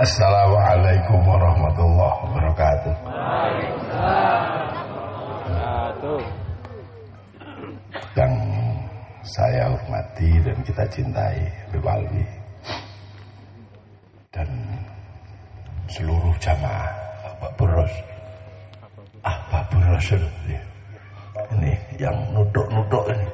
Assalamualaikum warahmatullahi wabarakatuh. Yang saya hormati dan kita cintai Bebalwi dan seluruh jamaah Pak Boros. Ah Pak Boros ini yang nuduk-nuduk ini.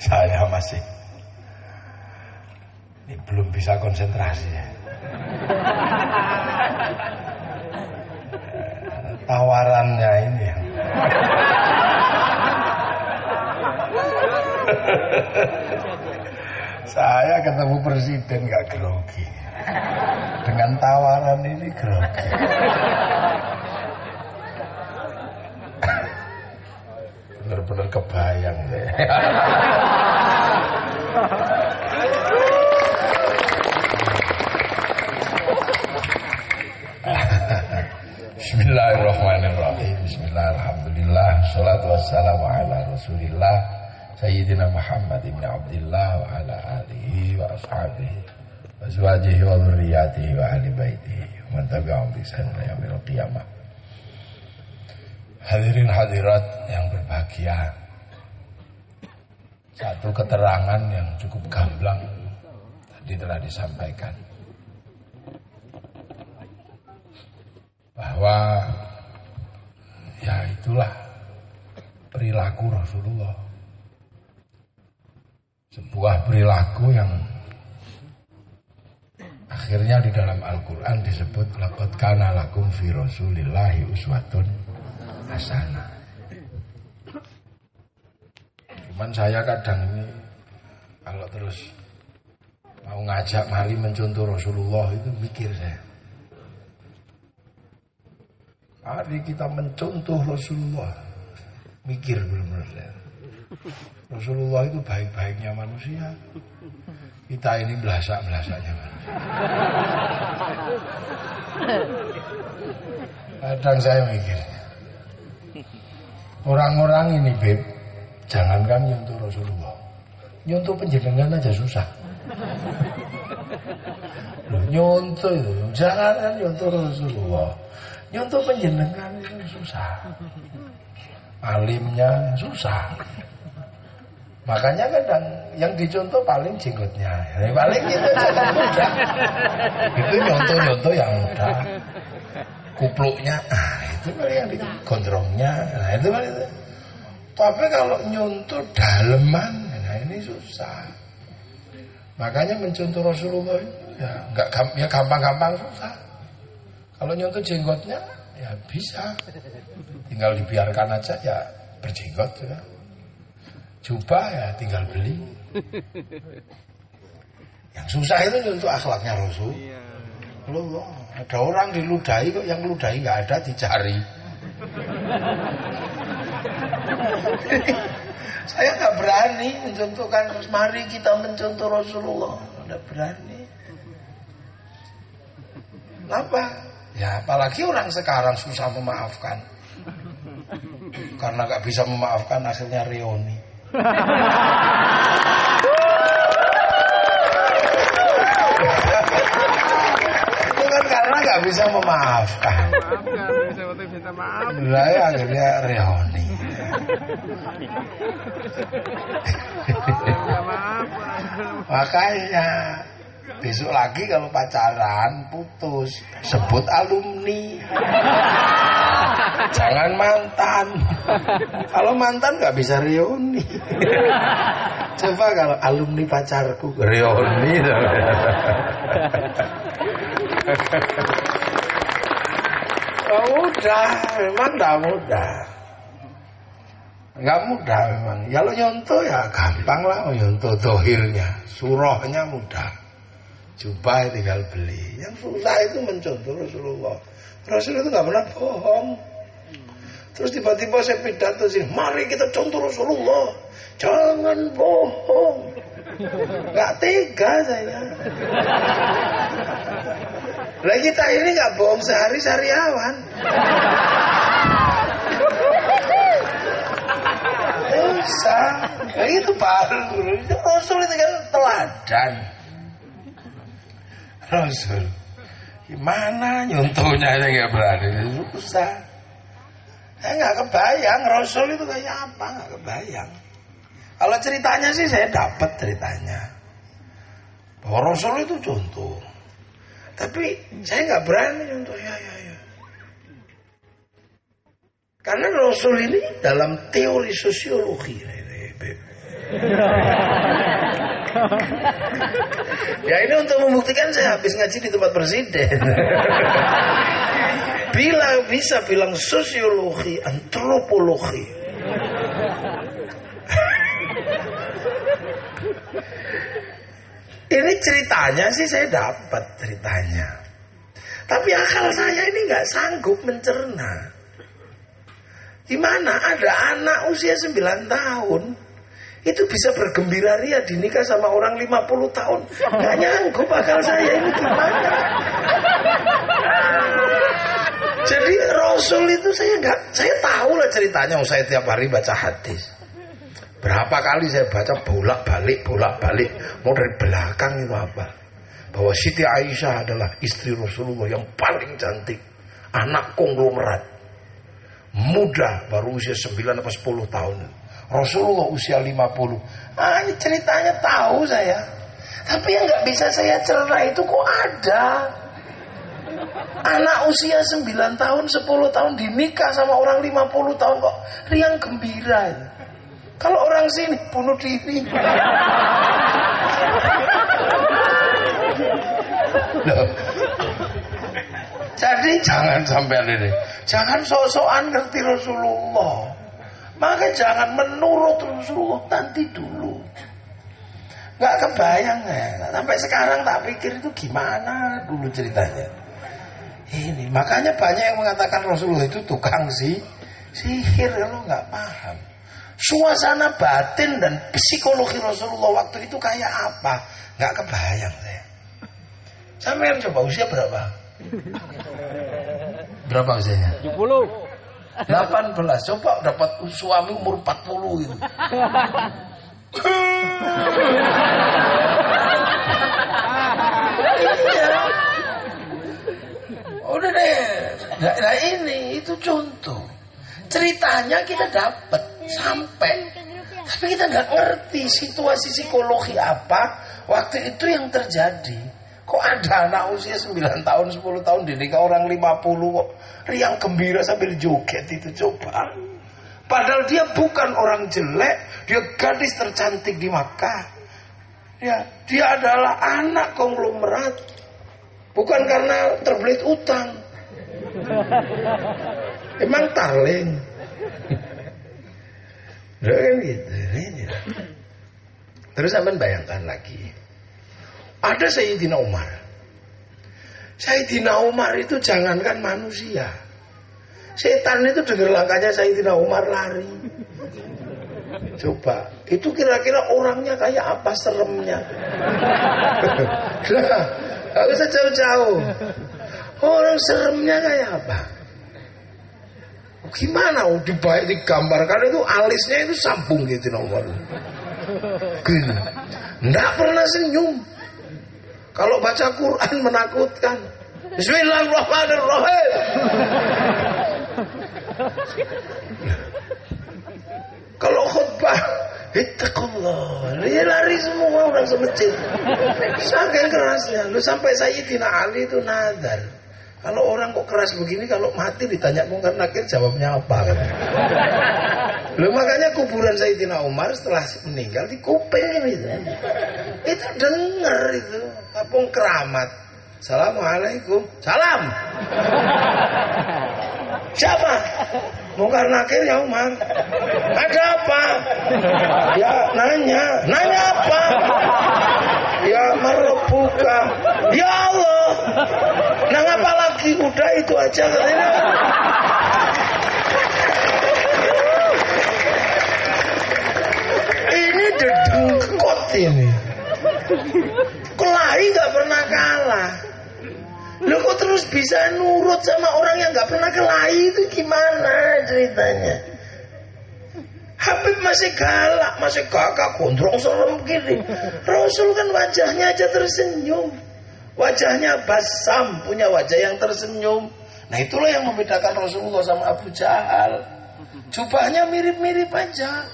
Saya masih. Ini belum bisa konsentrasi ya. tawarannya ini. Saya ketemu presiden gak grogi. Dengan tawaran ini grogi bener-bener kebayang deh. Bismillahirrahmanirrahim. Bismillahirrahmanirrahim. Salatu wassalamu ala rasulillah. Sayyidina Muhammad ibn Abdullah Wa ala alihi wa ashabihi Wa zuwajihi wa zurriyatihi Wa ahli baitihi. Wa tabi'ahum bisan Yamil qiyamah Hadirin hadirat yang berbahagia Satu keterangan yang cukup gamblang Tadi telah disampaikan bahwa ya itulah perilaku Rasulullah. Sebuah perilaku yang akhirnya di dalam Al-Qur'an disebut laqad kana lakum fi Rasulillahi uswatun hasanah. Cuman saya kadang ini kalau terus mau ngajak mari mencontoh Rasulullah itu mikir saya. Mari kita mencontoh Rasulullah. Mikir benar-benar. Rasulullah itu baik-baiknya manusia. Kita ini belasak-belasaknya manusia. Kadang saya mikir. Orang-orang ini, Beb, jangankan nyentuh Rasulullah. Nyentuh penjenengan aja susah. Nyontoh itu, jangan nyontoh Rasulullah. Nyontoh penjenengan itu susah. Alimnya susah. Makanya kadang yang dicontoh paling jenggotnya. Ya, paling itu mudah. Itu nyontoh-nyontoh yang mudah. Kupluknya, ah, itu paling yang gondrongnya. Nah, itu paling itu. Tapi kalau nyontoh daleman, nah ini susah. Makanya mencontoh Rasulullah ya nggak ya gampang-gampang susah. Kalau nyontoh jenggotnya ya bisa. Tinggal dibiarkan aja ya berjenggot juga. Jubah ya tinggal beli. Yang susah itu nyontoh akhlaknya Rasul. Loh, ada orang diludahi kok yang ludahi nggak ada dicari. Saya nggak berani mencontohkan mari kita mencontoh Rasulullah. Nggak berani. Kenapa? Ya apalagi orang sekarang susah memaafkan. Karena gak bisa memaafkan akhirnya reoni. Itu kan karena gak bisa memaafkan. Lah ya akhirnya reoni. Makanya Besok lagi kalau pacaran putus sebut alumni. Jangan mantan. Kalau mantan nggak bisa reuni. Coba kalau alumni pacarku reuni. Oh, mudah, memang nggak mudah. Nggak mudah memang. Kalau nyontoh ya gampang lah nyontoh dohirnya. Surahnya mudah. Jubah tinggal beli. Yang susah itu mencontoh Rasulullah. Rasul itu nggak pernah bohong. Terus tiba-tiba saya pidato sih, mari kita contoh Rasulullah. Jangan bohong. Gak tega saya. Lah kita ini nggak bohong sehari sehariawan. Susah. Ya, itu baru. Rasul itu kan teladan. Rasul. Gimana nyuntuhnya aja nggak berani. Susah. Saya nggak kebayang Rasul itu kayak apa nggak kebayang. Kalau ceritanya sih saya dapat ceritanya. Bahwa Rasul itu contoh. Tapi saya nggak berani untuk ya ya ya. Karena Rasul ini dalam teori sosiologi. ya ini untuk membuktikan saya habis ngaji di tempat presiden. Bila bisa bilang sosiologi, antropologi. Ini ceritanya sih saya dapat ceritanya. Tapi akal saya ini nggak sanggup mencerna. Gimana ada anak usia 9 tahun itu bisa bergembira ria dinikah sama orang 50 tahun. Nggak nyanggup akal saya ini gimana. Jadi Rasul itu saya nggak, saya tahu lah ceritanya. Oh, saya tiap hari baca hadis. Berapa kali saya baca bolak balik bolak balik mau dari belakang itu apa? Bahwa Siti Aisyah adalah istri Rasulullah yang paling cantik, anak konglomerat, muda baru usia 9 atau 10 tahun. Rasulullah usia 50. Ah ini ceritanya tahu saya. Tapi yang nggak bisa saya cerna itu kok ada. Anak usia 9 tahun, 10 tahun dinikah sama orang 50 tahun kok riang gembira. Kalau orang sini bunuh diri. Jadi jangan sampai ini. Jangan sok-sokan ngerti Rasulullah. Maka jangan menurut Rasulullah nanti dulu. Gak kebayang ya. Sampai sekarang tak pikir itu gimana dulu ceritanya. Ini makanya banyak yang mengatakan Rasulullah itu tukang sih sihir kalau nggak paham. Suasana batin dan psikologi Rasulullah waktu itu kayak apa? Nggak kebayang saya. Sampai yang coba usia berapa? Berapa usianya? 70. 18. Coba dapat suami umur 40 gitu. Udah deh. Nah, nah ini itu contoh. Ceritanya kita dapat sampai tapi kita nggak ngerti situasi psikologi apa waktu itu yang terjadi. Kok ada anak usia 9 tahun, 10 tahun dinikah orang 50 kok riang gembira sambil joget itu coba. Padahal dia bukan orang jelek, dia gadis tercantik di Makkah. Ya, dia adalah anak konglomerat. Bukan karena terbelit utang. Emang taling. Kan gitu. Terus sampai bayangkan lagi. Ada Sayyidina Umar. Sayyidina Umar itu jangankan manusia. Setan itu dengar langkahnya Sayyidina Umar lari. Coba, itu kira-kira orangnya kayak apa seremnya? Nah, gak usah jauh-jauh. Orang seremnya kayak apa? Gimana oh, dibaik digambarkan itu alisnya itu sambung gitu nomor. Gini. Nggak pernah senyum. Kalau baca Quran menakutkan. Bismillahirrahmanirrahim. Kalau khutbah Ittaqullah Dia lari semua orang semacam Saking kerasnya Lu sampai Sayyidina Ali itu nadar Kalau orang kok keras begini Kalau mati ditanya mungkar nakir Jawabnya apa Lu makanya kuburan Sayyidina Umar Setelah meninggal di kuping gitu Itu denger itu Kapung keramat Assalamualaikum Salam Siapa? Mungkar nakir ya Umar. Ada apa? Ya nanya. Nanya apa? Ya merebuka. Ya Allah. Nah apa lagi? Udah itu aja. Ini dedengkot ini. Kelahi gak pernah kalah. Lo kok terus bisa nurut sama orang yang nggak pernah kelahi itu gimana ceritanya? Habib masih galak, masih gagah, gondrong serem gini. Rasul kan wajahnya aja tersenyum. Wajahnya basam, punya wajah yang tersenyum. Nah itulah yang membedakan Rasulullah sama Abu Jahal. Jubahnya mirip-mirip aja.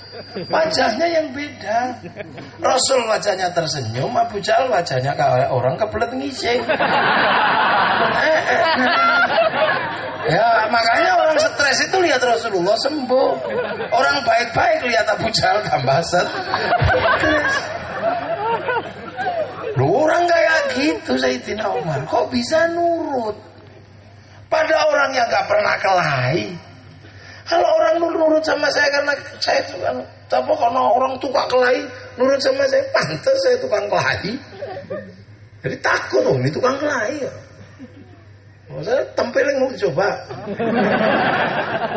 Wajahnya yang beda. Rasul wajahnya tersenyum, Abu Jahal wajahnya kayak orang kebelet ngising. Eh, eh. Ya makanya orang stres itu lihat Rasulullah sembuh. Orang baik-baik lihat Abu Jahal tambah stres. Lu orang kayak gitu Sayyidina Umar Kok bisa nurut Pada orang yang gak pernah kelahi Kalau orang nurut sama saya Karena saya kan Tapi kalau orang tukang kelahi Nurut sama saya Pantas saya tukang kelahi Jadi takut dong Ini tukang kelahi ya Oh, saya tempelin mau coba.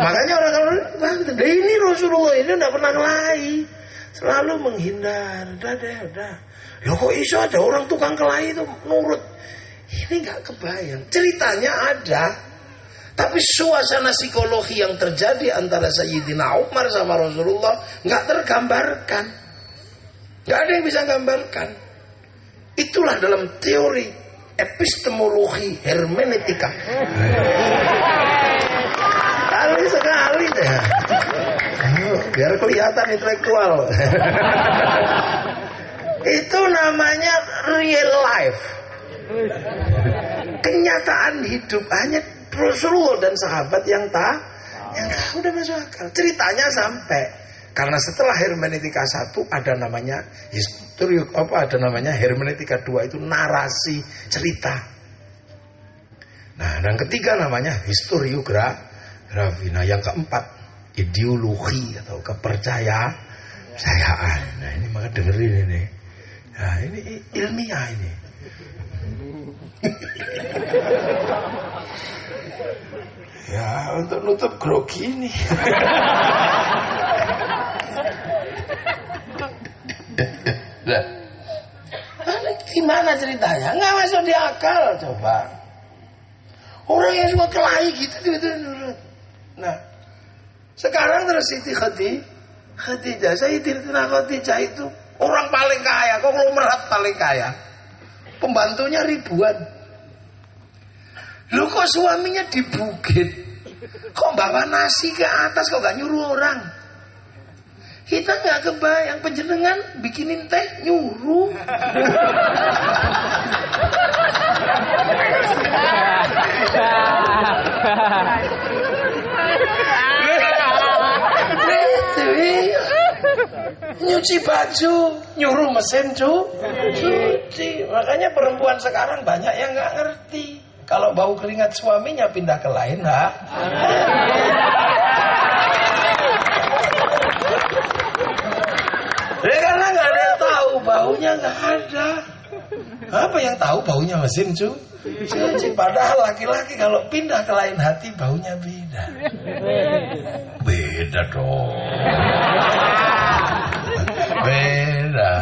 Makanya orang kalau nah, ini Rasulullah ini tidak pernah kelahi, selalu menghindar. Udah deh, udah. Ya kok iso ada orang tukang kelahi itu nurut. Ini nggak kebayang. Ceritanya ada, tapi suasana psikologi yang terjadi antara Sayyidina Umar sama Rasulullah nggak tergambarkan. Nggak ada yang bisa gambarkan. Itulah dalam teori epistemologi hermeneutika. Kali sekali deh. Biar kelihatan intelektual. Itu namanya real life. Kenyataan hidup hanya Rasulullah dan sahabat yang tak yang tahu udah masuk akal. Ceritanya sampai karena setelah hermeneutika satu ada namanya histori apa ada namanya hermeneutika dua itu narasi cerita. Nah, dan ketiga namanya historiografi. Nah, yang keempat ideologi atau kepercayaan. Nah, ini maka dengerin ini. Nah, ini ilmiah ini. ya, untuk nutup grogi ini. Gimana ceritanya? Nggak masuk di akal coba. Orang yang suka kelahi gitu itu nurut. Nah, sekarang terus Siti Khadijah, Khadijah, Sayyidina Khadijah itu orang paling kaya, konglomerat paling kaya. Pembantunya ribuan. Lu kok suaminya di bukit? Kok bawa nasi ke atas kok gak nyuruh orang? Kita nggak kebayang penjenengan bikinin teh nyuruh. nyuci baju nyuruh mesin cu cuci makanya perempuan sekarang banyak yang nggak ngerti kalau bau keringat suaminya pindah ke lain ha Ya karena nggak ada yang tahu baunya nggak ada. Apa yang tahu baunya mesin cu? Cuci. Padahal laki-laki kalau pindah ke lain hati baunya beda. Beda dong. Beda.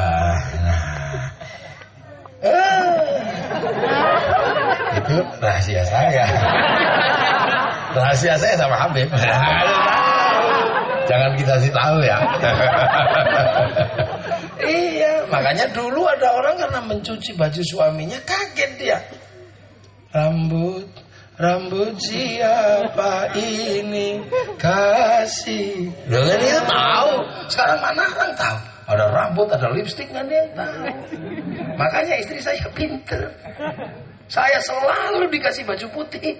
Itu rahasia saya. Rahasia saya sama Habib. Jangan kita sih tahu ya. iya, makanya dulu ada orang karena mencuci baju suaminya kaget dia. Rambut, rambut siapa ini kasih? Loh kan dia tahu. Sekarang mana orang tahu? Ada rambut, ada lipstick nggak dia tahu. Makanya istri saya pinter. Saya selalu dikasih baju putih.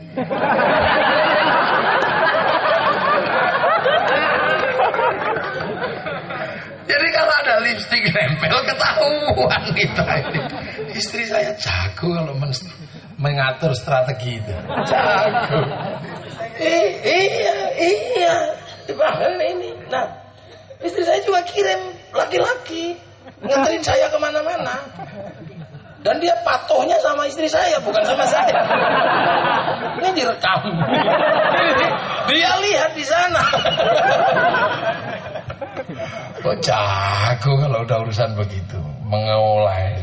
Jadi kalau ada lipstick nempel ketahuan gitu. Istri saya jago kalau men mengatur strategi itu. Jago. Eh, iya, iya. Bahkan ini. Nah, istri saya juga kirim laki-laki nganterin saya ke mana-mana. Dan dia patuhnya sama istri saya, bukan sama saya. Ini direkam. Dia lihat di sana. Kok jago kalau udah urusan begitu, mengolah.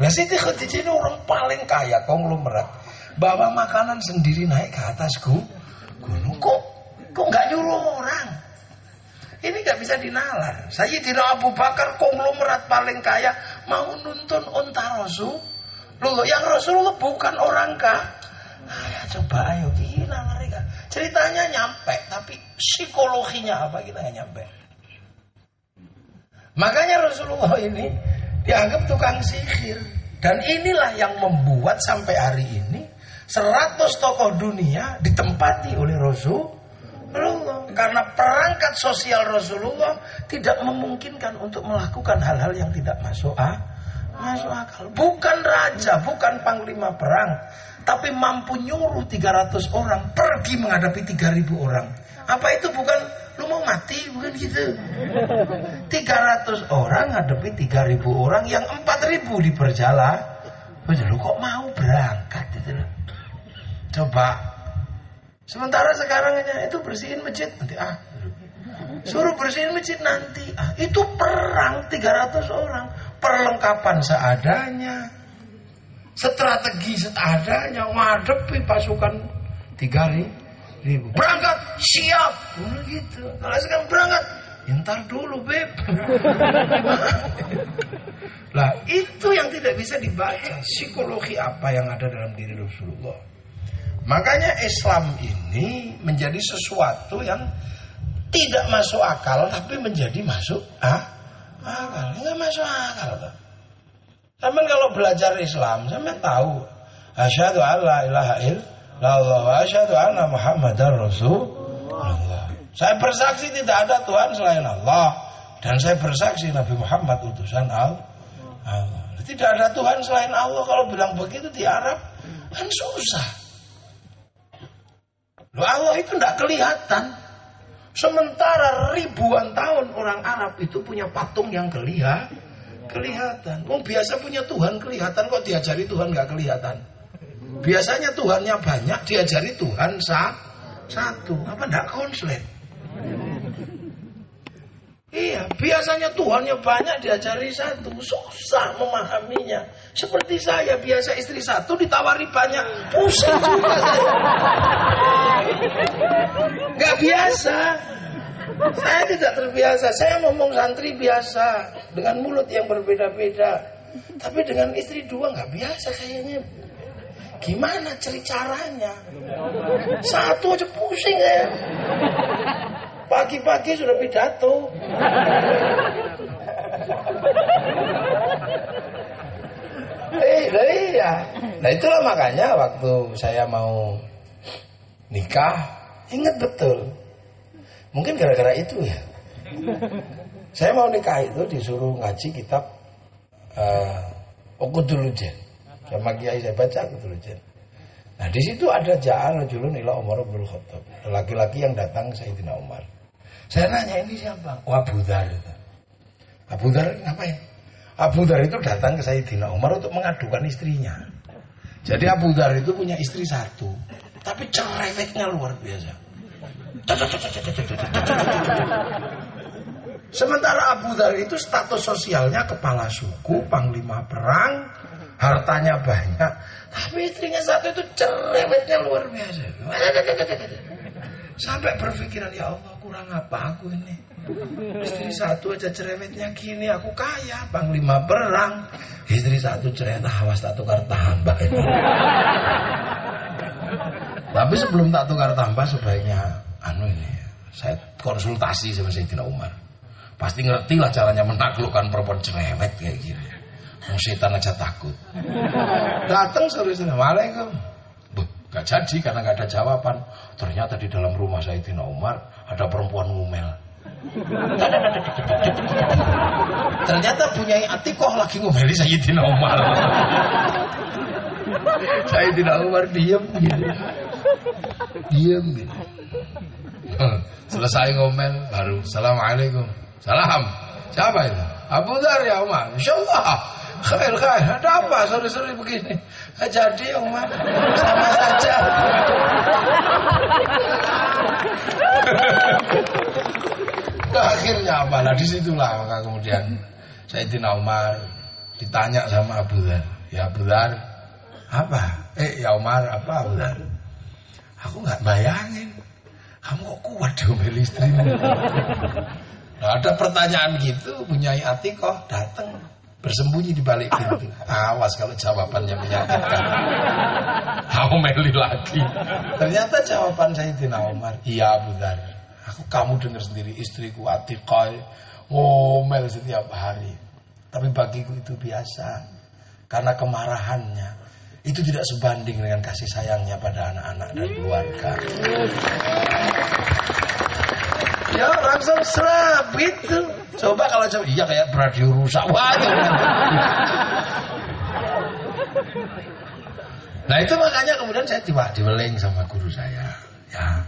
Nah Siti Khadijah ini orang paling kaya konglomerat. Bawa makanan sendiri naik ke atas gunung. Kok kok nggak nyuruh orang? Ini nggak bisa dinalar. Sayyidina Abu Bakar konglomerat paling kaya mau nuntun unta Rasul. Loh, yang Rasulullah bukan orang kah? Ayo coba ayo gila mereka. Ceritanya nyampe, tapi psikologinya apa kita nggak nyampe. Makanya Rasulullah ini dianggap tukang sihir. Dan inilah yang membuat sampai hari ini 100 tokoh dunia ditempati oleh Rasulullah. Karena perangkat sosial Rasulullah tidak memungkinkan untuk melakukan hal-hal yang tidak masuk ah, masuk akal. Bukan raja, bukan panglima perang, tapi mampu nyuruh 300 orang pergi menghadapi 3000 orang. Apa itu bukan lu mau mati bukan gitu. 300 orang ngadepi 3000 orang yang 4000 di perjalanan. Lu kok mau berangkat gitu. Coba. Sementara sekarang hanya itu bersihin masjid nanti ah. Suruh bersihin masjid nanti. Ah, itu perang 300 orang. Perlengkapan seadanya. Strategi seadanya ngadepi pasukan 3000 ribu. Berangkat siap. Oh, gitu. Kalau sekarang berangkat, ya, dulu beb. Lah itu yang tidak bisa dibaca psikologi apa yang ada dalam diri Rasulullah. Makanya Islam ini menjadi sesuatu yang tidak masuk akal tapi menjadi masuk ah, akal. Enggak masuk akal. Sampai kalau belajar Islam, sampai tahu asyhadu alla ilaha illallah wa asyhadu anna muhammadar rasulullah. Saya bersaksi tidak ada Tuhan selain Allah dan saya bersaksi Nabi Muhammad utusan Allah. Tidak ada Tuhan selain Allah kalau bilang begitu di Arab kan susah. Allah itu tidak kelihatan. Sementara ribuan tahun orang Arab itu punya patung yang kelihatan. Kelihatan. Oh biasa punya Tuhan kelihatan kok diajari Tuhan nggak kelihatan. Biasanya Tuhannya banyak diajari Tuhan satu. Apa tidak konslet? Iya, biasanya Tuhannya banyak diajari satu, susah memahaminya. Seperti saya biasa istri satu ditawari banyak, pusing juga. Gak biasa. Saya tidak terbiasa. Saya ngomong santri biasa dengan mulut yang berbeda-beda. Tapi dengan istri dua nggak biasa kayaknya. Gimana cari caranya? Satu aja pusing ya. Pagi-pagi sudah pidato. Eh, iya. Nah itulah makanya waktu saya mau nikah, ingat betul. Mungkin gara-gara itu ya. Saya mau nikah itu disuruh ngaji kitab uh, Okudulujen. Sama kiai saya baca Okudulujen. Nah di situ ada ja'al rajulun ila Umar bin Khattab. Laki-laki yang datang Sayyidina Umar. Saya nanya ini siapa? Oh Abu Dhar. Abu Dhar ngapain? Abu Dhar itu datang ke Sayyidina Umar untuk mengadukan istrinya. Jadi Abu Dhar itu punya istri satu. Tapi cerewetnya luar biasa. Sementara Abu Dhar itu status sosialnya kepala suku, panglima perang, hartanya banyak. Tapi istrinya satu itu cerewetnya luar biasa. Sampai berpikiran ya Allah kurang apa aku ini. Istri satu aja cerewetnya gini, aku kaya, panglima perang. Istri satu cerewet, awas tak tukar tambah ini. Tapi sebelum tak tukar tambah sebaiknya anu ini saya konsultasi sama Sayyidina Umar. Pasti ngerti lah caranya menaklukkan perempuan cerewet kayak gini. Mau setan aja takut. Datang sore-sore, Waalaikumsalam. Gak jadi karena gak ada jawaban. Ternyata di dalam rumah Sayyidina Umar ada perempuan ngumel. Ternyata punya Atikoh lagi ngumeli Sayyidina Umar. Sayyidina Umar diem gitu. Diem gitu. Selesai ngomel baru Assalamualaikum. Salam. Siapa itu? Abu Dhar ya Umar. Insyaallah Khair khair. Ada apa sore-sore begini? Jadi Umar. Sama saja. Akhirnya apa? Nah di situlah maka kemudian Sayyidina Umar ditanya sama Abu Dhar. Ya Abu Dhar, apa? Eh ya Umar, apa Abu Dhar? Aku nggak bayangin. Kamu kok kuat diomelin istrimu? Nah, ada pertanyaan gitu, punya Atikoh datang bersembunyi di balik pintu. Awas kalau jawabannya menyakitkan. Aku meli lagi. Ternyata jawaban saya di Umar, iya benar. Aku kamu dengar sendiri istriku Atikoh ngomel setiap hari. Tapi bagiku itu biasa. Karena kemarahannya itu tidak sebanding dengan kasih sayangnya pada anak-anak dan keluarga. Ya langsung serap gitu. Coba kalau coba iya kayak radio rusak. Wah. Nah itu makanya kemudian saya tiba diweling sama guru saya. Ya,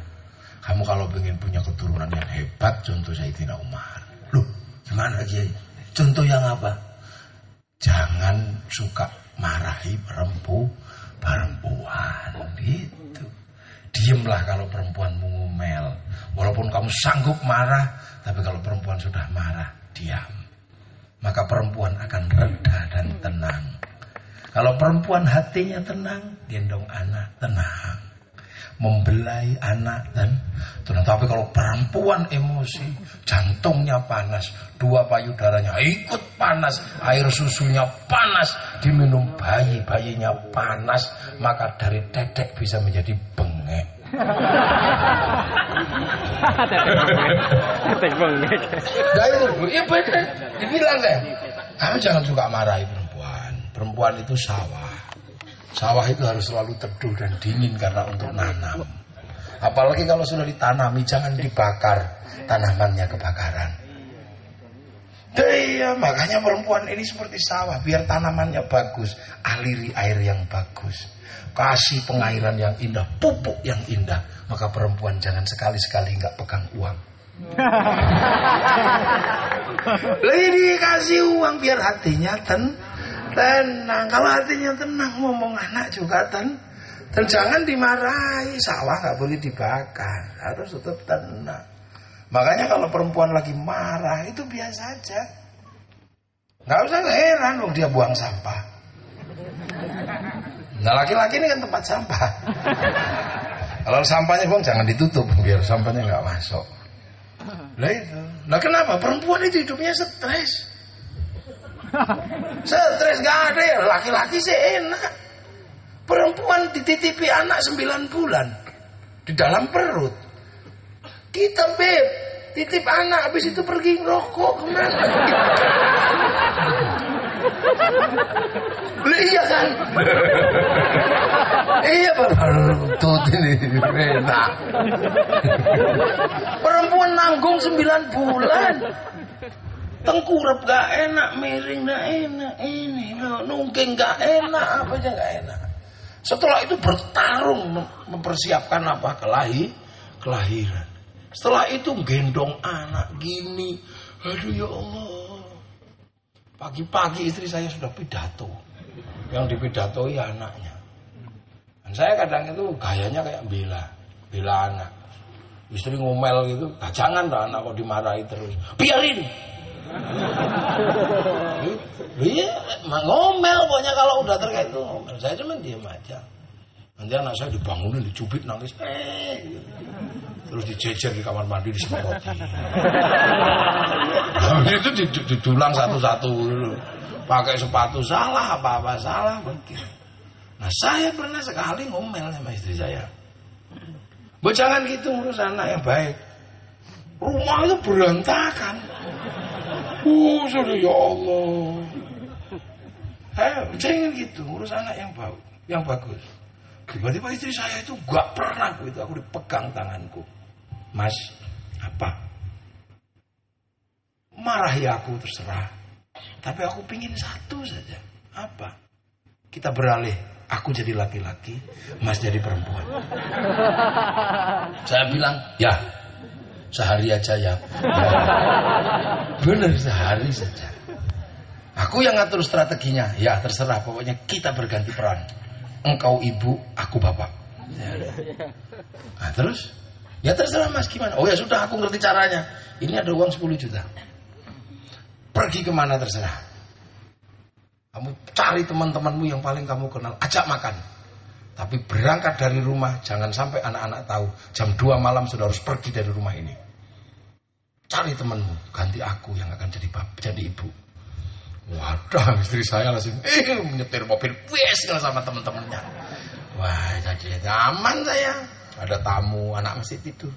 kamu kalau ingin punya keturunan yang hebat, contoh saya Sayyidina Umar. Loh, gimana Kiai? Contoh yang apa? Jangan suka marahi perempu perempuan gitu. Diemlah kalau perempuan mengumel. Walaupun kamu sanggup marah, tapi kalau perempuan sudah marah, diam. Maka perempuan akan reda dan tenang. Kalau perempuan hatinya tenang, gendong anak tenang. Membelai anak dan tenang. Tapi kalau perempuan emosi, jantungnya panas, dua payudaranya ikut panas, air susunya panas, diminum bayi, bayinya panas, maka dari dedek bisa menjadi bengek. Nah itu iya benar. Dibilang saya, kamu jangan suka marahi perempuan. Perempuan itu sawah. Sawah itu harus selalu teduh dan dingin karena untuk nanam. Apalagi kalau sudah ditanami, jangan dibakar tanamannya kebakaran. Iya, makanya perempuan ini seperti sawah, biar tanamannya bagus, aliri air yang bagus kasih pengairan yang indah, pupuk yang indah, maka perempuan jangan sekali-sekali nggak pegang uang. Lady kasih uang biar hatinya ten tenang. Kalau hatinya tenang, ngomong anak juga ten. Dan jangan dimarahi, sawah nggak boleh dibakar, harus tetap tenang. Makanya kalau perempuan lagi marah itu biasa aja. Nggak usah heran dong dia buang sampah. Nah laki-laki ini kan tempat sampah. Kalau sampahnya bang jangan ditutup biar sampahnya nggak masuk. Nah itu. Nah kenapa perempuan itu hidupnya stres? Stres gak ada laki-laki sih enak. Perempuan dititipi anak 9 bulan di dalam perut. Kita beb titip anak habis itu pergi ngerokok ke mana? iya kan? iya tut ini enak. Perempuan nanggung sembilan bulan. Tengkurap gak enak, miring gak enak, ini nungking gak enak, apa aja gak enak. Setelah itu bertarung mempersiapkan apa kelahi, kelahiran. Setelah itu gendong anak gini, aduh ya Allah, Pagi-pagi istri saya sudah pidato. Yang dipidatoi anaknya. Dan saya kadang itu gayanya kayak bela. Bela anak. Istri ngomel gitu. Nah, jangan anak kok dimarahi terus. Biarin. Iya, ngomel pokoknya kalau udah terkait itu ngomel. Saya cuma diam aja. Nanti anak saya dibangunin, dicubit, nangis. Eh, gitu terus dijejer di kamar mandi disemproti. Habis itu didulang satu-satu pakai sepatu salah apa-apa salah mungkin. Nah saya pernah sekali ngomel sama istri saya. Bu jangan gitu ngurus anak yang baik. Rumah itu berantakan. Uh, sudah ya Allah. Eh, jangan gitu ngurus anak yang baik, yang bagus. Tiba-tiba istri saya itu gak pernah itu aku dipegang tanganku. Mas, apa? Marahi aku terserah. Tapi aku pingin satu saja. Apa? Kita beralih. Aku jadi laki-laki, Mas jadi perempuan. Saya bilang, ya, sehari aja ya. Benar sehari saja. Aku yang ngatur strateginya. Ya terserah, pokoknya kita berganti peran. Engkau ibu, aku bapak. Nah, terus Ya terserah mas gimana. Oh ya sudah aku ngerti caranya. Ini ada uang 10 juta. Pergi ke mana terserah. Kamu cari teman-temanmu yang paling kamu kenal. Ajak makan. Tapi berangkat dari rumah. Jangan sampai anak-anak tahu. Jam 2 malam sudah harus pergi dari rumah ini. cari temanmu, ganti aku yang akan jadi bab, jadi ibu. Wadah, istri saya langsung eh, menyetir mobil wes sama teman-temannya. Wah, jadi aman saya. Ada tamu, anak masih tidur.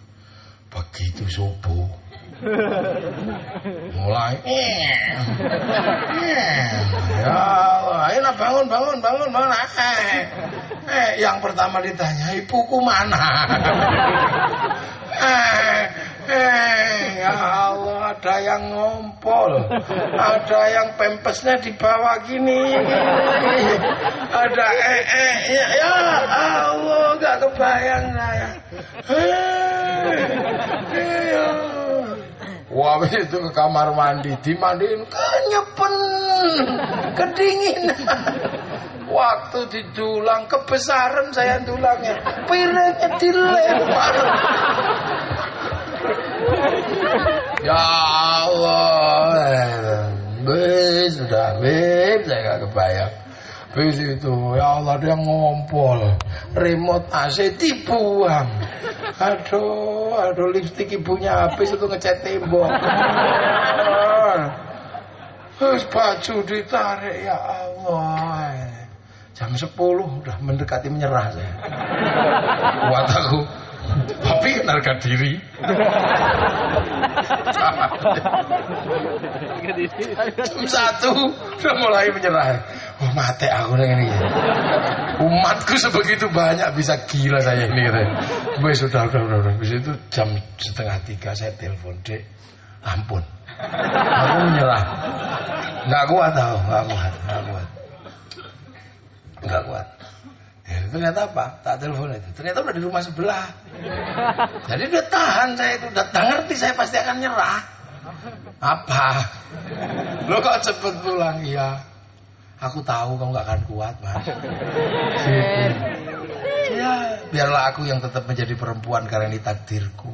Begitu subuh, mulai eh, ya Allah bangun bangun bangun bangun eh, eh yang pertama ditanya ibuku mana eh Eh, ya Allah, ada yang ngompol, ada yang pempesnya di bawah gini, ada eh eh ya, ya Allah, gak kebayang saya. Eh, ya. Wah itu ke kamar mandi, dimandiin kenyepen, kedinginan. Waktu didulang kebesaran saya dulangnya, piringnya dilempar. Ya Allah. Bis sudah bis saya gak kebayang. Bis itu ya Allah dia ngompol. Remote AC dibuang. Aduh aduh lipstick ibunya habis itu ngecat tembok. Terus baju ditarik ya Allah. Jam 10 udah mendekati menyerah saya. Kuat aku tapi harga diri. Satu udah mulai menyerah. Oh mati aku ini. Umatku sebegitu banyak bisa gila saya ini. Wes sudah sudah sudah. Habis itu jam setengah tiga saya telepon dek. Ampun. Aku menyerah. Nggak kuat tau, nggak kuat, nggak kuat. Nggak kuat. Ya, ternyata apa? Tak telepon itu. Ternyata udah di rumah sebelah. Jadi dia tahan saya itu. Udah ngerti saya pasti akan nyerah. Apa? Lo kok cepet pulang? Iya. Aku tahu kamu gak akan kuat, Mas. Gitu. Ya, biarlah aku yang tetap menjadi perempuan karena ini takdirku.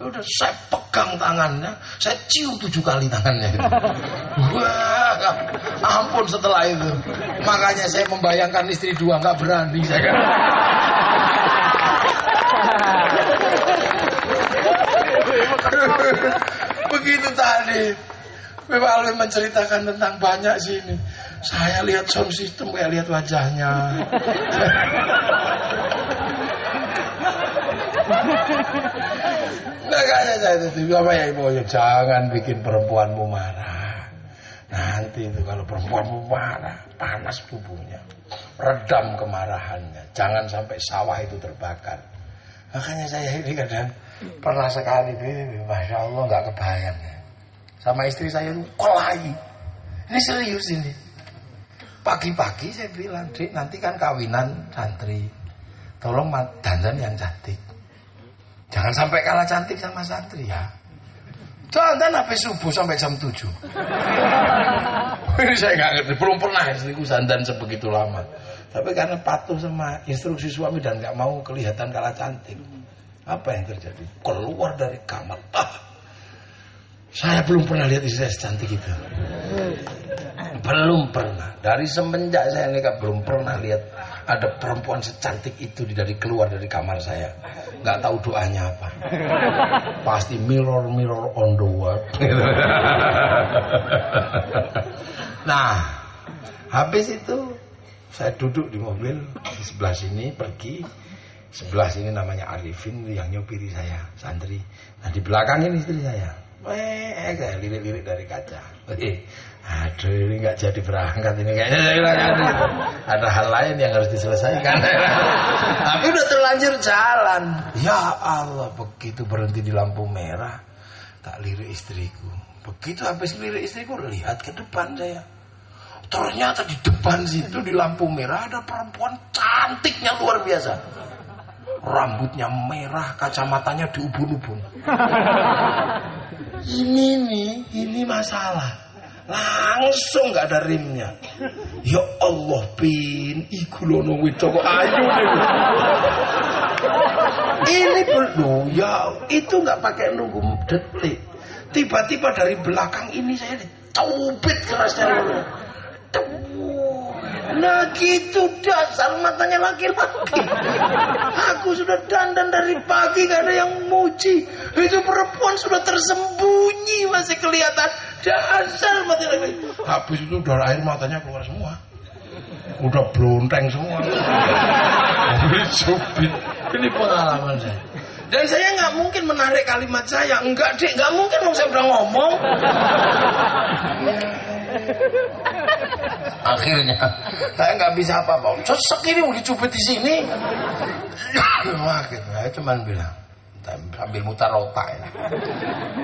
Udah saya pegang tangannya, saya cium tujuh kali tangannya. Wah, ampun setelah itu. Makanya saya membayangkan istri dua nggak berani saya. Begitu tadi. Bapak menceritakan tentang banyak sini. Saya lihat sound system kayak lihat wajahnya. Makanya saya itu apa ya ibu ya jangan bikin perempuanmu marah. Nanti itu kalau perempuanmu marah, panas tubuhnya. Redam kemarahannya. Jangan sampai sawah itu terbakar. Makanya saya ini kadang pernah sekali masya Allah nggak kebayang ya. Sama istri saya itu kelahi. Ini serius ini. Pagi-pagi saya bilang, Dek, nanti kan kawinan santri. Tolong dandan yang cantik. Jangan sampai kalah cantik sama santri ya. Dandan sampai subuh sampai jam 7. Ini saya nggak ngerti, belum pernah istriku dandan sebegitu lama. Tapi karena patuh sama instruksi suami dan nggak mau kelihatan kalah cantik. Apa yang terjadi? Keluar dari kamar. Ah, saya belum pernah lihat istri saya secantik itu. Belum pernah. Dari semenjak saya nikah belum pernah lihat ada perempuan secantik itu dari keluar dari kamar saya nggak tahu doanya apa. Pasti mirror mirror on the wall. nah, habis itu saya duduk di mobil di sebelah sini pergi sebelah sini namanya Arifin yang nyopiri saya santri nah di belakang ini istri saya eh kayak lirik-lirik dari kaca eh, aduh ini nggak jadi berangkat ini kayaknya. Saya bilang ada hal lain yang harus diselesaikan. Tapi udah terlanjur jalan. Ya Allah begitu berhenti di lampu merah tak lirik istriku. Begitu habis lirik istriku lihat ke depan saya. Ternyata di depan situ di lampu merah ada perempuan cantiknya luar biasa. Rambutnya merah kacamatanya diubun-ubun ini nih ini masalah. Langsung nggak ada rimnya. Ya Allah pin iku lono wedok ayu ini perlu ya itu nggak pakai nunggu detik. Tiba-tiba dari belakang ini saya dicubit kerasnya Nah gitu dasar matanya laki-laki. Aku sudah dandan dari pagi gak ada yang muji. Itu perempuan sudah tersembunyi masih kelihatan. Dasar matanya laki-laki. Habis itu darah air matanya keluar semua. Udah blonteng semua. Ini pengalaman saya. Dan saya nggak mungkin menarik kalimat saya. Enggak dek, nggak mungkin dong saya udah ngomong. Akhirnya saya nggak bisa apa-apa. Sesek ini mau dicubit di sini. Wah, gitu. Saya cuma bilang sambil mutar otak ya.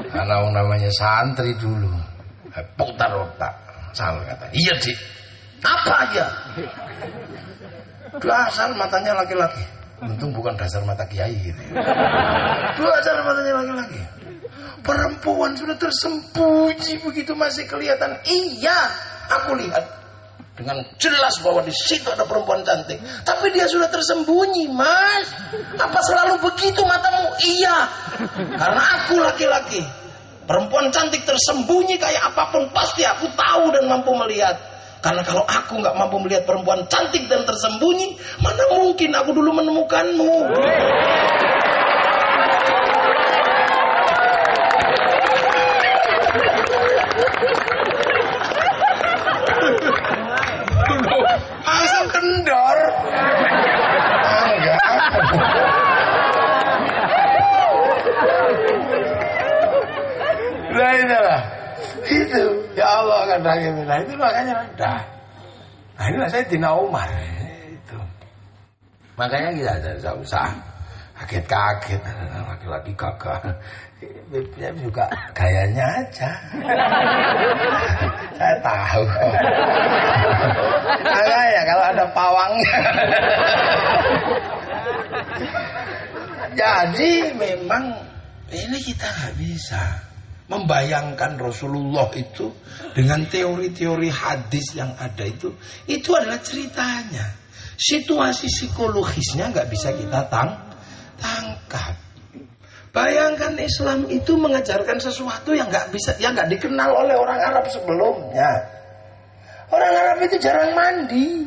Karena yang namanya santri dulu. Putar otak. Salah kata. Iya, Dik. Apa aja? Dasar matanya laki-laki. Untung bukan dasar mata kiai gitu. Dasar matanya laki-laki. Perempuan sudah tersembunyi begitu masih kelihatan. Iya, aku lihat dengan jelas bahwa di situ ada perempuan cantik. Tapi dia sudah tersembunyi, Mas. Apa selalu begitu matamu? Iya. Karena aku laki-laki. Perempuan cantik tersembunyi kayak apa pun pasti aku tahu dan mampu melihat. Karena kalau aku nggak mampu melihat perempuan cantik dan tersembunyi, mana mungkin aku dulu menemukanmu. Kendor. Enggak. Nah itulah. Itu. Ya Allah kadang itu. Nah itu makanya ada. Nah inilah saya Dina Umar. Itu. Makanya kita tidak usah kaget-kaget. Laki-laki gagah. Dia juga gayanya aja. saya tahu. Makanya kalau ada pawangnya. Jadi memang ini kita nggak bisa membayangkan Rasulullah itu dengan teori-teori hadis yang ada itu itu adalah ceritanya situasi psikologisnya nggak bisa kita tang tangkap bayangkan Islam itu mengajarkan sesuatu yang nggak bisa yang nggak dikenal oleh orang Arab sebelumnya orang Arab itu jarang mandi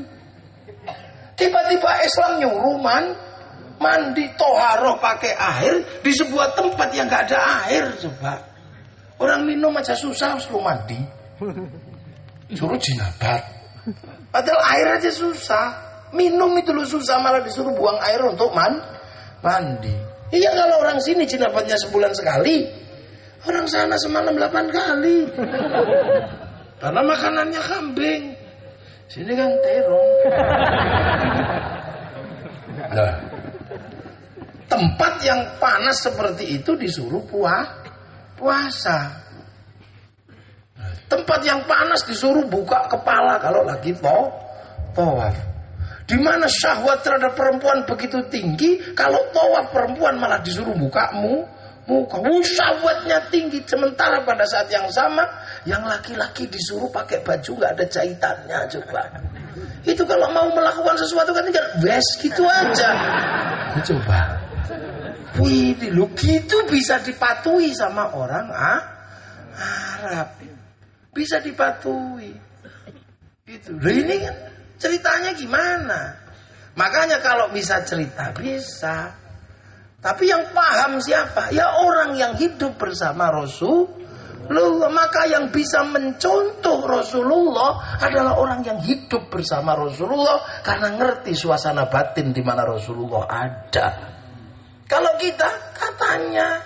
tiba-tiba Islam nyuruh man mandi toharoh pakai air di sebuah tempat yang nggak ada air coba Orang minum aja susah suruh mandi. Suruh jinabat. Padahal air aja susah. Minum itu lo susah malah disuruh buang air untuk man mandi. Iya kalau orang sini jinabatnya sebulan sekali. Orang sana semalam delapan kali. Karena makanannya kambing. Sini kan terong. Nah, tempat yang panas seperti itu disuruh puah puasa. Tempat yang panas disuruh buka kepala kalau lagi tawaf. Di mana syahwat terhadap perempuan begitu tinggi, kalau tawaf perempuan malah disuruh buka mu, muka. Syahwatnya tinggi. Sementara pada saat yang sama, yang laki-laki disuruh pakai baju nggak ada jahitannya coba. Itu kalau mau melakukan sesuatu kan tinggal wes gitu aja. Coba. Wih, lu gitu bisa dipatuhi sama orang ah, Arab. Bisa dipatuhi. Loh ini kan ceritanya gimana? Makanya kalau bisa cerita bisa. Tapi yang paham siapa? Ya orang yang hidup bersama Rasulullah. Maka yang bisa mencontoh Rasulullah adalah orang yang hidup bersama Rasulullah karena ngerti suasana batin di mana Rasulullah ada. Kalau kita katanya.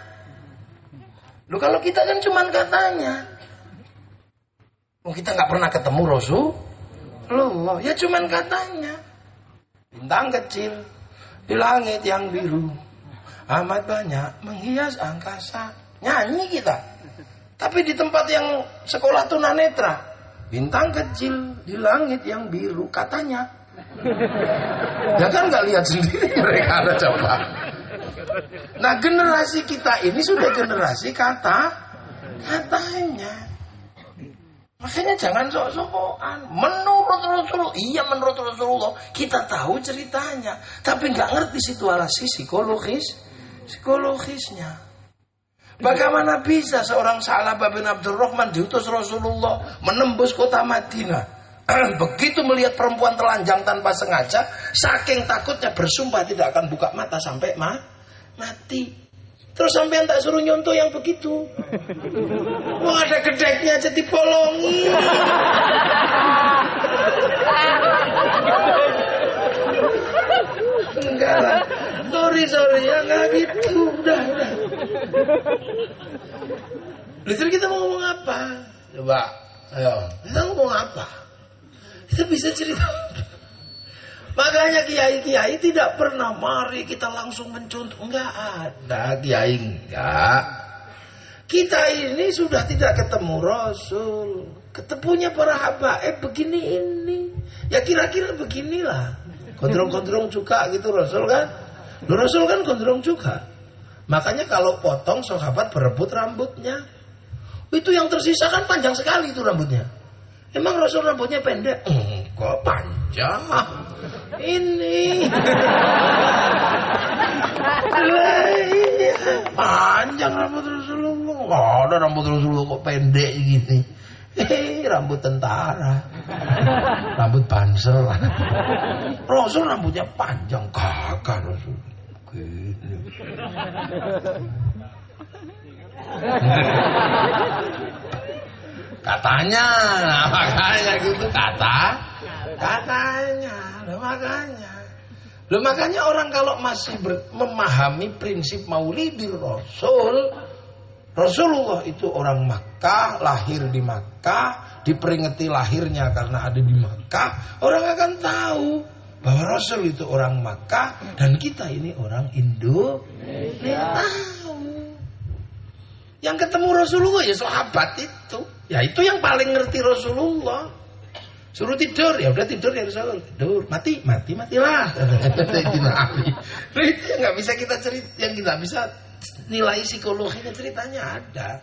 Loh kalau kita kan cuman katanya. Oh, kita nggak pernah ketemu Rasulullah. Ya cuman katanya. Bintang kecil di langit yang biru. Amat banyak menghias angkasa. Nyanyi kita. Tapi di tempat yang sekolah tunanetra. Bintang kecil di langit yang biru. Katanya. Ya kan nggak lihat sendiri mereka ada coba. Nah generasi kita ini sudah generasi kata katanya. Makanya jangan sok-sokan. Menurut Rasulullah, iya menurut Rasulullah, kita tahu ceritanya, tapi nggak ngerti situasi psikologis, psikologisnya. Bagaimana bisa seorang Salabah bin Abdurrahman diutus Rasulullah menembus kota Madinah? Begitu melihat perempuan telanjang tanpa sengaja, saking takutnya bersumpah tidak akan buka mata sampai ma mati. Terus sampai tak suruh nyontoh yang begitu. Wah ada gedeknya jadi polongi. Enggak lah. Sorry, sorry. Ya enggak gitu. Udah, udah. Lalu kita mau ngomong apa? Coba. Ayo. Kita ngomong apa? Kita bisa cerita. Makanya kiai-kiai tidak pernah mari kita langsung mencontoh. Enggak ada kiai enggak. Kita ini sudah tidak ketemu Rasul. Ketemunya para habaib begini ini. Ya kira-kira beginilah. Gondrong-gondrong juga gitu Rasul kan. Rasul kan gondrong juga. Makanya kalau potong sahabat berebut rambutnya. Itu yang tersisa kan panjang sekali itu rambutnya. Emang Rasul rambutnya pendek? Enggak panjang. Ini. panjang rambut Rasulullah. Oh, ada rambut Rasulullah kok pendek gini. Eh, rambut tentara. Rambut pansel. Rasul rambutnya panjang. Kakak Rasul. Gini. Katanya, makanya gitu kata, katanya, loh makanya. Loh makanya orang kalau masih ber, memahami prinsip maulidir Rasul, Rasulullah itu orang Makkah, lahir di Makkah, diperingati lahirnya karena ada di Makkah, orang akan tahu bahwa Rasul itu orang Makkah dan kita ini orang Indo. Tahu. Yang ketemu Rasulullah ya sahabat itu. Ya itu yang paling ngerti Rasulullah. Suruh tidur, ya udah tidur ya Rasul. Tidur, mati, mati, matilah. Itu yang nggak bisa kita cerita, yang kita bisa nilai psikologinya ceritanya ada.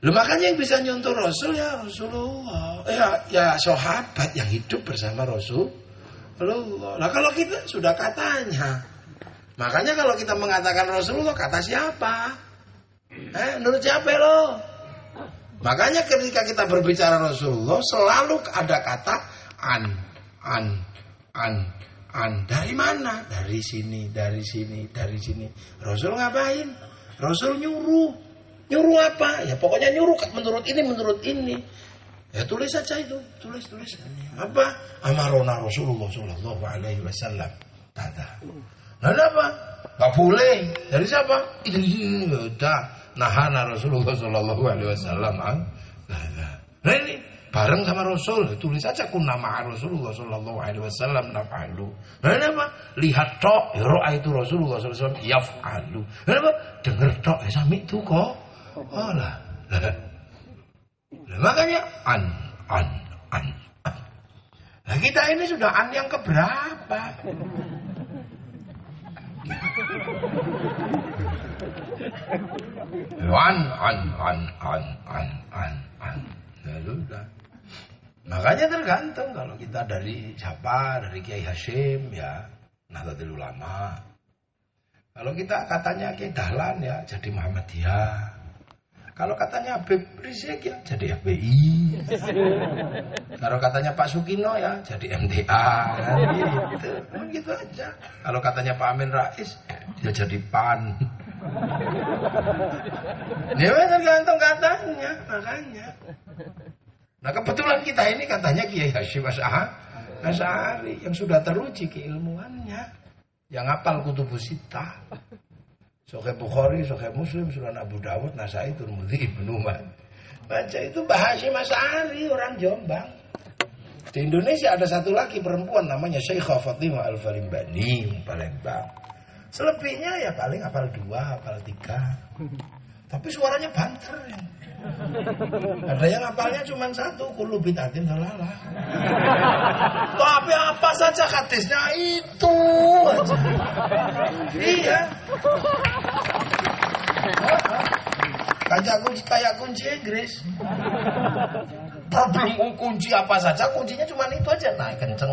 Loh makanya yang bisa nyontoh Rasul ya Rasulullah. Ya, ya sahabat yang hidup bersama Rasulullah. Nah kalau kita sudah katanya. Makanya kalau kita mengatakan Rasulullah kata siapa? Eh, menurut siapa lo? Makanya ketika kita berbicara Rasulullah selalu ada kata an, an, an, an. Dari mana? Dari sini, dari sini, dari sini. Rasul ngapain? Rasul nyuruh. Nyuruh apa? Ya pokoknya nyuruh menurut ini, menurut ini. Ya tulis saja itu, tulis, tulis. Apa? Amarona Rasulullah Shallallahu Alaihi Wasallam. Kata. Nah, apa? Gak boleh. Dari siapa? Itu ini udah nahana Rasulullah Shallallahu Alaihi Wasallam. Nah, ini bareng sama Rasul tulis saja kun nama Rasulullah Shallallahu Alaihi Wasallam nafalu. Nah ini apa? Lihat tok, ya roa itu Rasulullah Shallallahu Alaihi Wasallam yafalu. Nah apa? Dengar tok, ya sami itu kok. Oh lah. Nah, makanya an, an, an, an. Nah kita ini sudah an yang keberapa? An, an, an, an, an, an, an. Ya sudah. Makanya tergantung kalau kita dari siapa, dari Kiai Hashim ya, Nahdlatul Ulama. Kalau kita katanya Kiai Dahlan ya jadi Muhammadiyah. Kalau katanya Habib Rizik ya jadi FBI. Kalau katanya Pak Sukino ya jadi MTA. Kan gitu. Gitu aja. Kalau katanya Pak Amin Rais ya jadi PAN. Ya tergantung katanya, makanya. Nah kebetulan kita ini katanya Kiai Hashim Asy'ari yang sudah teruji keilmuannya, yang hafal kutubus sita. Sahih Bukhari, Sahih Muslim, Sunan Abu Dawud, Nasai, Turmudi, Ibnu Baca itu bahasa Asy'ari orang Jombang. Di Indonesia ada satu lagi perempuan namanya Syekhah Fatimah Al-Farimbani, Palembang. Selebihnya ya paling hafal dua, hafal tiga. Tapi suaranya banter. Ada yang hafalnya cuma satu, kulu bitatin dalalah. Tapi apa saja hadisnya itu. Iya. Kayak kunci kayak kunci Inggris. Problem kunci apa saja, kuncinya cuma itu aja. Nah, kenceng.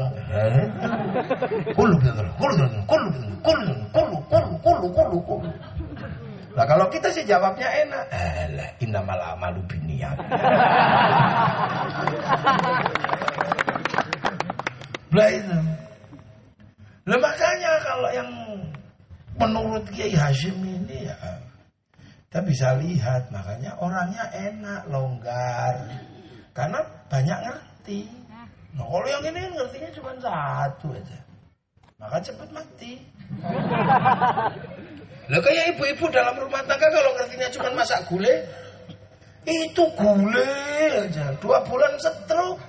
Kulu gitu, kulu kulu gitu, kulu, kulu, kulu, kulu, kulu, kulu. Nah kalau kita sih jawabnya enak. Alah, innamal amalu biniyat. Lah itu. Lah makanya kalau yang menurut Kiai Hashim ini ya kita bisa lihat makanya orangnya enak, longgar. Karena banyak ngerti. Nah kalau yang ini ngertinya cuma satu aja. Maka cepat mati. Lah kayak ibu-ibu dalam rumah tangga kalau ngertinya cuma masak gulai, itu gulai aja. Dua bulan setruk.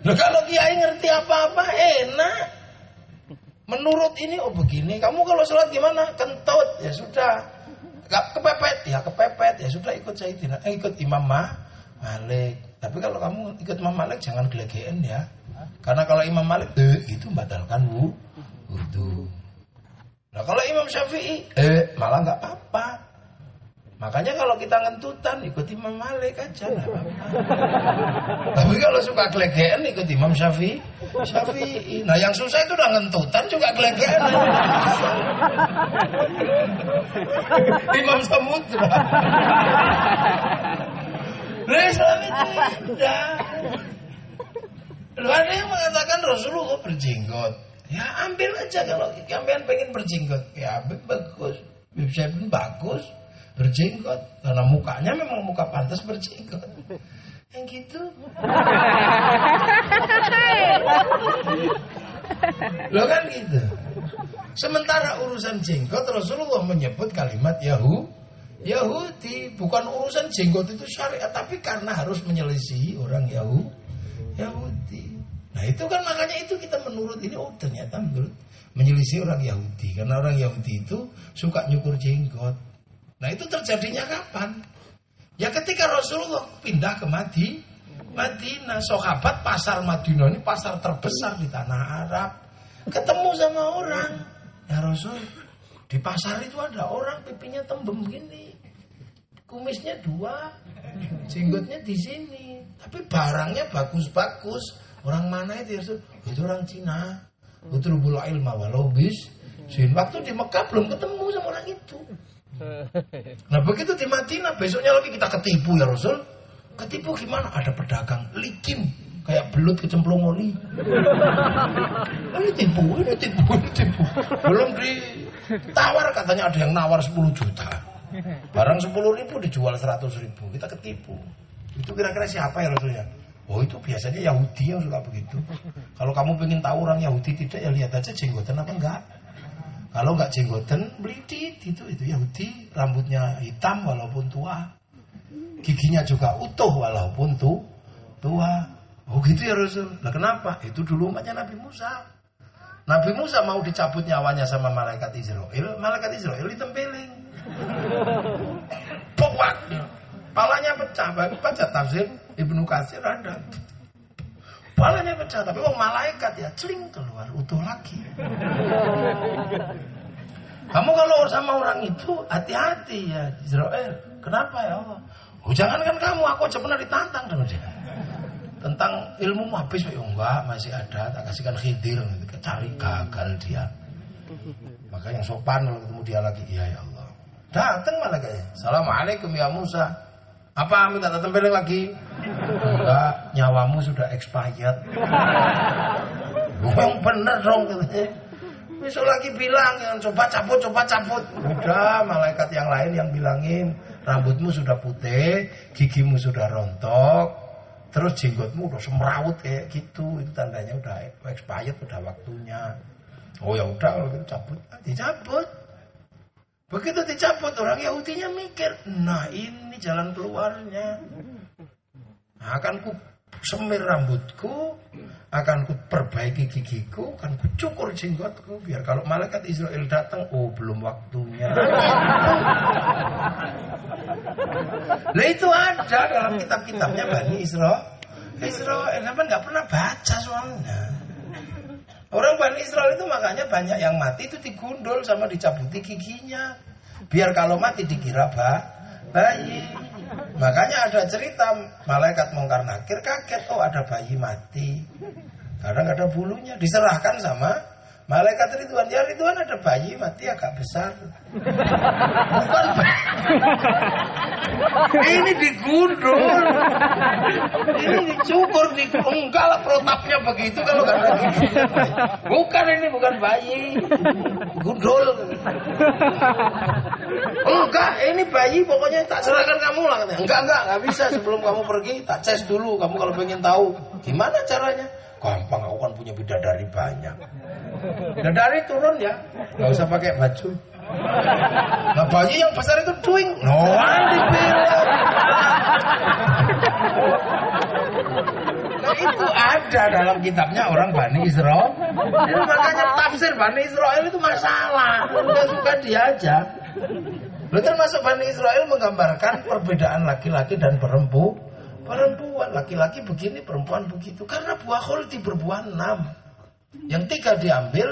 Nah kalau kiai ngerti apa-apa enak. Menurut ini oh begini, kamu kalau sholat gimana? Kentut ya sudah. Gak kepepet ya kepepet ya sudah ikut tidak eh, ikut Imam Ma, Malik. Tapi kalau kamu ikut Imam Malik jangan gelegean ya. Karena kalau Imam Malik eh, itu batalkan wu, wudhu. Nah kalau Imam Syafi'i eh malah nggak apa-apa. Makanya kalau kita ngentutan ikut Imam Malik aja lah. Tapi kalau suka gelegean ikut Imam Syafi'i. Syafi'i. Nah yang susah itu udah ngentutan juga gelegean. Imam Samudra. Nah Islam itu indah. Lu ada yang mengatakan Rasulullah berjenggot. Ya ambil aja kalau kalian pengen berjenggot. Ya bagus. Pun bagus berjenggot. Karena mukanya memang muka pantas berjenggot. Yang gitu. Lo kan gitu. Sementara urusan jenggot Rasulullah menyebut kalimat Yahu Yahudi. Bukan urusan jenggot itu syariat tapi karena harus menyelisihi orang Yahu Yahudi. Nah itu kan makanya itu kita menurut ini oh ternyata menurut menyelisih orang Yahudi. Karena orang Yahudi itu suka nyukur jenggot Nah itu terjadinya kapan? Ya ketika Rasulullah pindah ke Madi, Madinah, sahabat pasar Madinah ini pasar terbesar di tanah Arab. Ketemu sama orang, ya Rasul, di pasar itu ada orang pipinya tembem gini, kumisnya dua, jenggotnya di sini, tapi barangnya bagus-bagus. Orang mana itu ya Rasul? Itu orang Cina. Utrubul ilma walau bis. Waktu di Mekah belum ketemu sama orang itu. Nah begitu di Madinah besoknya lagi kita ketipu ya Rasul. Ketipu gimana? Ada pedagang licin kayak belut kecemplung oli. Ini tipu, ini tipu, ini tipu. Belum ditawar katanya ada yang nawar 10 juta. Barang 10 ribu dijual 100 ribu. Kita ketipu. Itu kira-kira siapa ya Rasulnya? Oh itu biasanya Yahudi yang suka begitu. Kalau kamu pengen tahu orang Yahudi tidak ya lihat aja jenggotan apa enggak. Kalau nggak jenggoten, belidit itu itu Yahudi, rambutnya hitam walaupun tua, giginya juga utuh walaupun tu, tua. Oh gitu ya Rasul. Nah kenapa? Itu dulu umatnya Nabi Musa. Nabi Musa mau dicabut nyawanya sama malaikat Israel. Malaikat Israel ditempeling. Pokok. Palanya pecah. Baca tafsir Ibnu Katsir ada. Palanya pecah, tapi wong malaikat ya celing keluar utuh lagi. Kamu kalau sama orang itu hati-hati ya Israel. Kenapa ya Allah? Oh, jangan kan kamu, aku aja pernah ditantang dengan dia. Tentang ilmu habis, ya enggak, masih ada. Tak kasihkan khidir, cari gagal dia. Maka yang sopan kalau ketemu dia lagi, iya ya Allah. Datang malah kayaknya. Assalamualaikum ya Musa. Apa minta tempelin lagi? Enggak, nyawamu sudah expired. Yang bener dong Besok lagi bilang yang coba cabut, coba cabut. Udah, malaikat yang lain yang bilangin rambutmu sudah putih, gigimu sudah rontok, terus jenggotmu udah semrawut kayak gitu. Itu tandanya udah expired, udah waktunya. Oh ya udah kalau gitu cabut, dicabut. Begitu dicabut orang Yahudinya mikir, nah ini jalan keluarnya. Akan ku semir rambutku, akan ku perbaiki gigiku, akan ku cukur jenggotku biar kalau malaikat Israel datang, oh belum waktunya. Nah itu ada dalam kitab-kitabnya Bani Israel. Israel, kenapa nggak pernah baca soalnya. Orang Bani Israel itu makanya banyak yang mati itu digundul sama dicabuti giginya. Biar kalau mati dikira bah, bayi. Makanya ada cerita malaikat mungkar nakir kaget oh ada bayi mati. Kadang ada bulunya diserahkan sama malaikat Ridwan. Ya Ridwan ada bayi mati agak besar. Ini digundul. Ini dicukur, di protapnya begitu kalau giginya. Bukan ini bukan bayi. Gundul. Enggak, ini bayi pokoknya tak serahkan kamu lah. Enggak, enggak, enggak bisa sebelum kamu pergi tak ces dulu. Kamu kalau pengen tahu gimana caranya. Gampang, aku kan punya bidadari banyak. Bidadari turun ya, nggak usah pakai baju. Nah bayi yang besar itu doing, no one Nah itu ada dalam kitabnya orang Bani Israel. Jadi makanya tafsir Bani Israel itu masalah. Nggak suka diajak. Lalu termasuk Bani Israel menggambarkan perbedaan laki-laki dan perempuan. Perempuan, laki-laki begini, perempuan begitu. Karena buah khulti berbuah enam. Yang tiga diambil,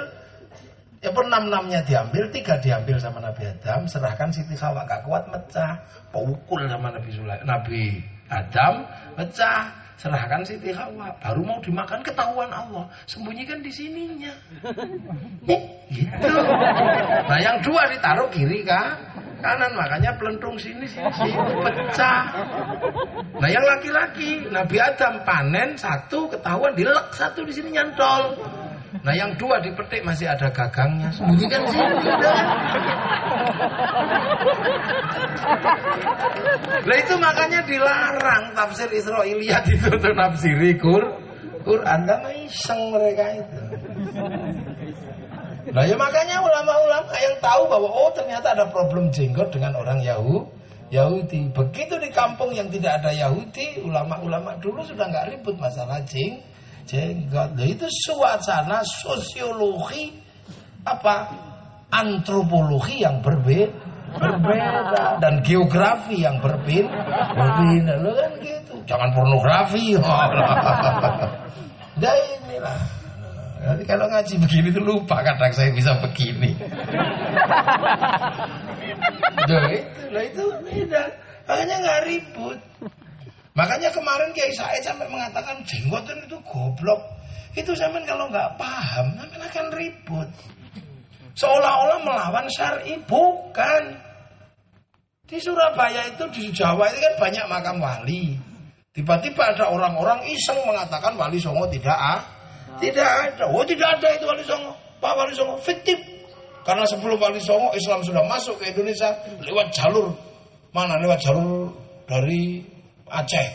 ya per enam-enamnya diambil, tiga diambil sama Nabi Adam. Serahkan Siti Hawa, gak kuat mecah. Pukul sama Nabi Sulaim, Nabi Adam, pecah serahkan Siti Hawa baru mau dimakan ketahuan Allah. Sembunyikan di sininya. Gitu? Nah yang dua ditaruh kiri kah kanan makanya pelentung sini sini, sini pecah. Nah yang laki-laki Nabi Adam panen satu ketahuan dilek satu di sini nyantol Nah yang dua dipetik masih ada gagangnya Sembunyikan sini Nah itu makanya dilarang tafsir Israiliyat itu untuk nafsiri Qur Quran karena iseng mereka itu. Nah ya makanya ulama-ulama yang tahu bahwa oh ternyata ada problem jenggot dengan orang Yahudi. Yahudi. Begitu di kampung yang tidak ada Yahudi, ulama-ulama dulu sudah nggak ribut masalah jeng, jenggot. Nah, itu suasana sosiologi apa antropologi yang berbeda berbeda dan geografi yang berbeda berbeda lo kan gitu jangan pornografi dah inilah Nanti kalau ngaji begini tuh lupa kadang saya bisa begini. Duh, itu, lah itu beda. Makanya nggak ribut. Makanya kemarin Kiai Said sampai mengatakan jenggotan itu goblok. Itu zaman kalau nggak paham, namanya akan ribut. Seolah-olah melawan syari, bukan. Di Surabaya itu di Jawa itu kan banyak makam wali. Tiba-tiba ada orang-orang iseng mengatakan wali songo tidak ah, tidak ada. Oh tidak ada itu wali songo. Pak wali songo fiktif. Karena sebelum wali songo Islam sudah masuk ke Indonesia lewat jalur mana? Lewat jalur dari Aceh.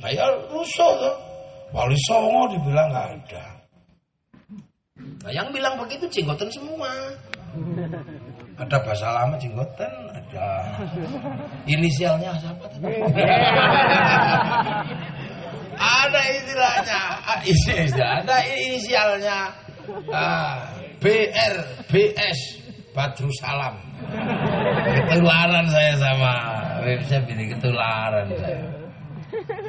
Nah ya rusuh tuh. Wali songo dibilang nggak ada. Nah yang bilang begitu jenggotan semua. Ada bahasa lama jenggotan, ada inisialnya siapa? ada istilahnya, ah, ada inisialnya ah, BR, BS, Badrus Salam. Ketularan saya sama website ini ketularan saya.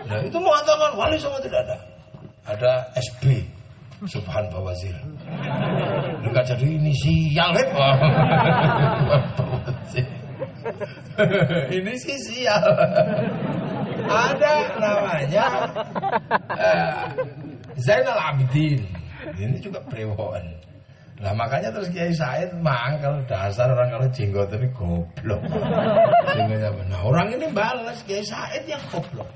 Nah, itu mengatakan wali semua tidak ada. Ada SB, Subhan Bawazir. Enggak jadi inisial kan? ini sih sial. Ada namanya uh, Zainal Abidin. Ini juga brewon. Nah makanya terus Kiai Said kalau dasar orang kalau jenggot ini goblok. Nah orang ini balas Kiai Said yang goblok.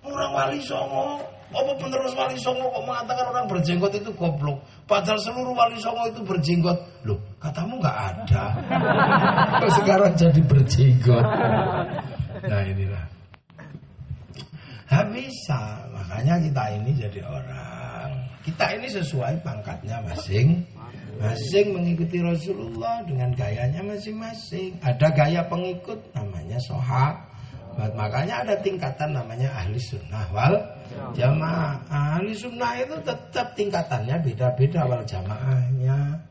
Orang wali songo apa penerus wali songo kok mengatakan orang berjenggot itu goblok? Padahal seluruh wali songo itu berjenggot. Loh, katamu nggak ada. Kok sekarang jadi berjenggot? Nah inilah. Bisa. Makanya kita ini jadi orang. Kita ini sesuai pangkatnya masing. Masing mengikuti Rasulullah dengan gayanya masing-masing. Ada gaya pengikut namanya soha. Makanya ada tingkatan namanya ahli sunnah wal jamaah. Ahli sunnah itu tetap tingkatannya beda-beda wal jamaahnya.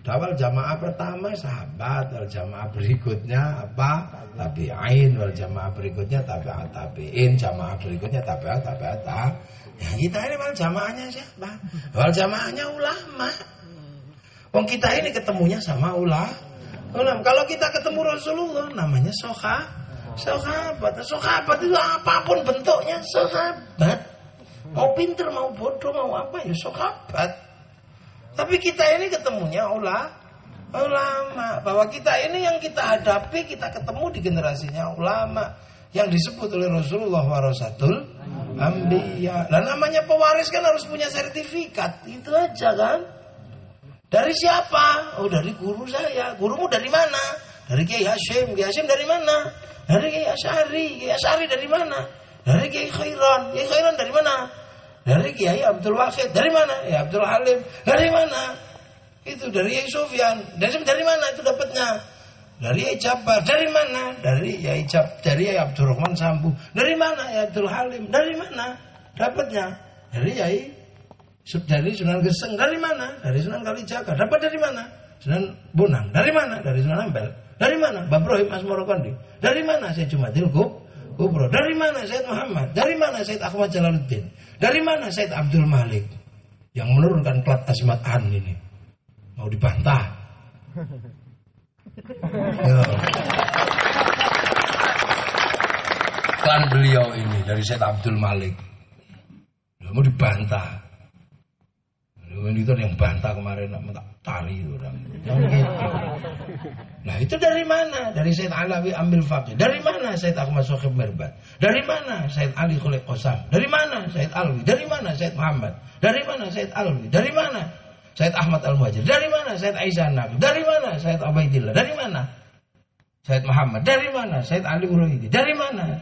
Dawal jamaah pertama sahabat, wal jamaah berikutnya apa? Tabi'in, wal jamaah berikutnya tabi'at tabi'in, jamaah berikutnya tabi'at tabi'at Ya kita ini wal jamaahnya siapa? Wal jamaahnya ulama. Wong kita ini ketemunya sama ulama. Ulama. Kalau kita ketemu Rasulullah namanya soha, sahabat. Sahabat itu apa pun bentuknya sahabat. Mau pinter, mau bodoh, mau apa ya sahabat. Tapi kita ini ketemunya ulah ulama bahwa kita ini yang kita hadapi kita ketemu di generasinya ulama yang disebut oleh Rasulullah warasatul ambiya. Dan namanya pewaris kan harus punya sertifikat. Itu aja kan. Dari siapa? Oh dari guru saya. Gurumu dari mana? Dari Kiai Hashim. Kiai Hashim dari mana? Dari Kiai Asyari. Kiai Asyari dari mana? Dari Kiai Khairan. Kiai Khairan dari mana? Dari Kiai Abdul Wahid. Dari mana? Ya Abdul Halim. Dari mana? Itu dari Yai Sufyan. Dari dari mana itu dapatnya? Dari Yai Jabar. Dari mana? Dari Yai Jab, dari Yai Abdurrahman Sambu. Dari mana? Yai Abdul Halim. Dari mana? Dapatnya? Dari Yai dari Sunan Geseng. Dari mana? Dari Sunan Kalijaga. Dapat dari mana? Sunan Bonang. Dari mana? Dari Sunan Ampel. Dari mana? Babrohim Asmoro Kondi. Dari mana? Saya Jumatil Gub. Kubro. Dari mana Said Muhammad? Dari mana Said Ahmad Jalaluddin? Dari mana Said Abdul Malik? Yang menurunkan plat Asmat An ini mau dibantah. ya. Klan beliau ini dari Syed Abdul Malik. Mau dibantah. Itu yang bantah kemarin tak tali orang. gitu. Nah itu dari mana? Dari Syed Alawi ambil fakir. Dari mana Syed Ahmad Sokhib Merbat? Dari mana Syed Ali Khulik Qasam? Dari mana Syed Alwi? Dari mana Syed Muhammad? Dari mana Syed Alwi? Dari mana Said Ahmad Al-Muhajir. Dari mana Said Aisyah Nabi? Dari mana Said Abaidillah? Dari mana? Said Muhammad. Dari mana? Said Ali Uraidi. Dari mana?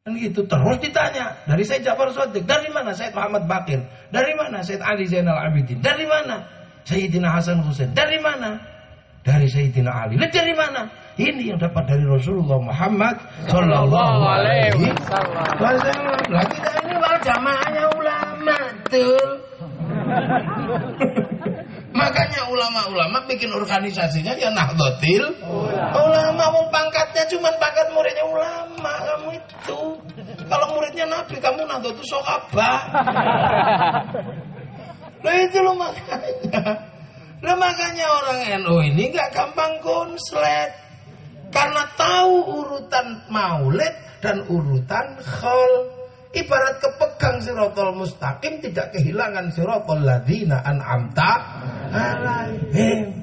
Kan gitu terus ditanya. Dari Said Ja'far Shadiq. Dari mana Said Muhammad Bakir? Dari mana Said Ali Zainal Abidin? Dari mana? Sayyidina Hasan Husain. Dari mana? Dari Sayyidina Ali. Lihat dari mana? Ini yang dapat dari Rasulullah Muhammad Sallallahu Alaihi Wasallam. Kita ini jamaahnya ulama tuh. Makanya ulama-ulama bikin organisasinya ya Nahdlatul ulama. mau pangkatnya cuma pangkat muridnya ulama kamu itu. Kalau muridnya Nabi kamu Nahdlatul Sokabah. Loh itu lo makanya. Lo makanya orang NU ini gak gampang konslet. Karena tahu urutan maulid dan urutan khol. Ibarat kepegang sirotol mustaqim tidak kehilangan sirotol ladina an'amta alaihim.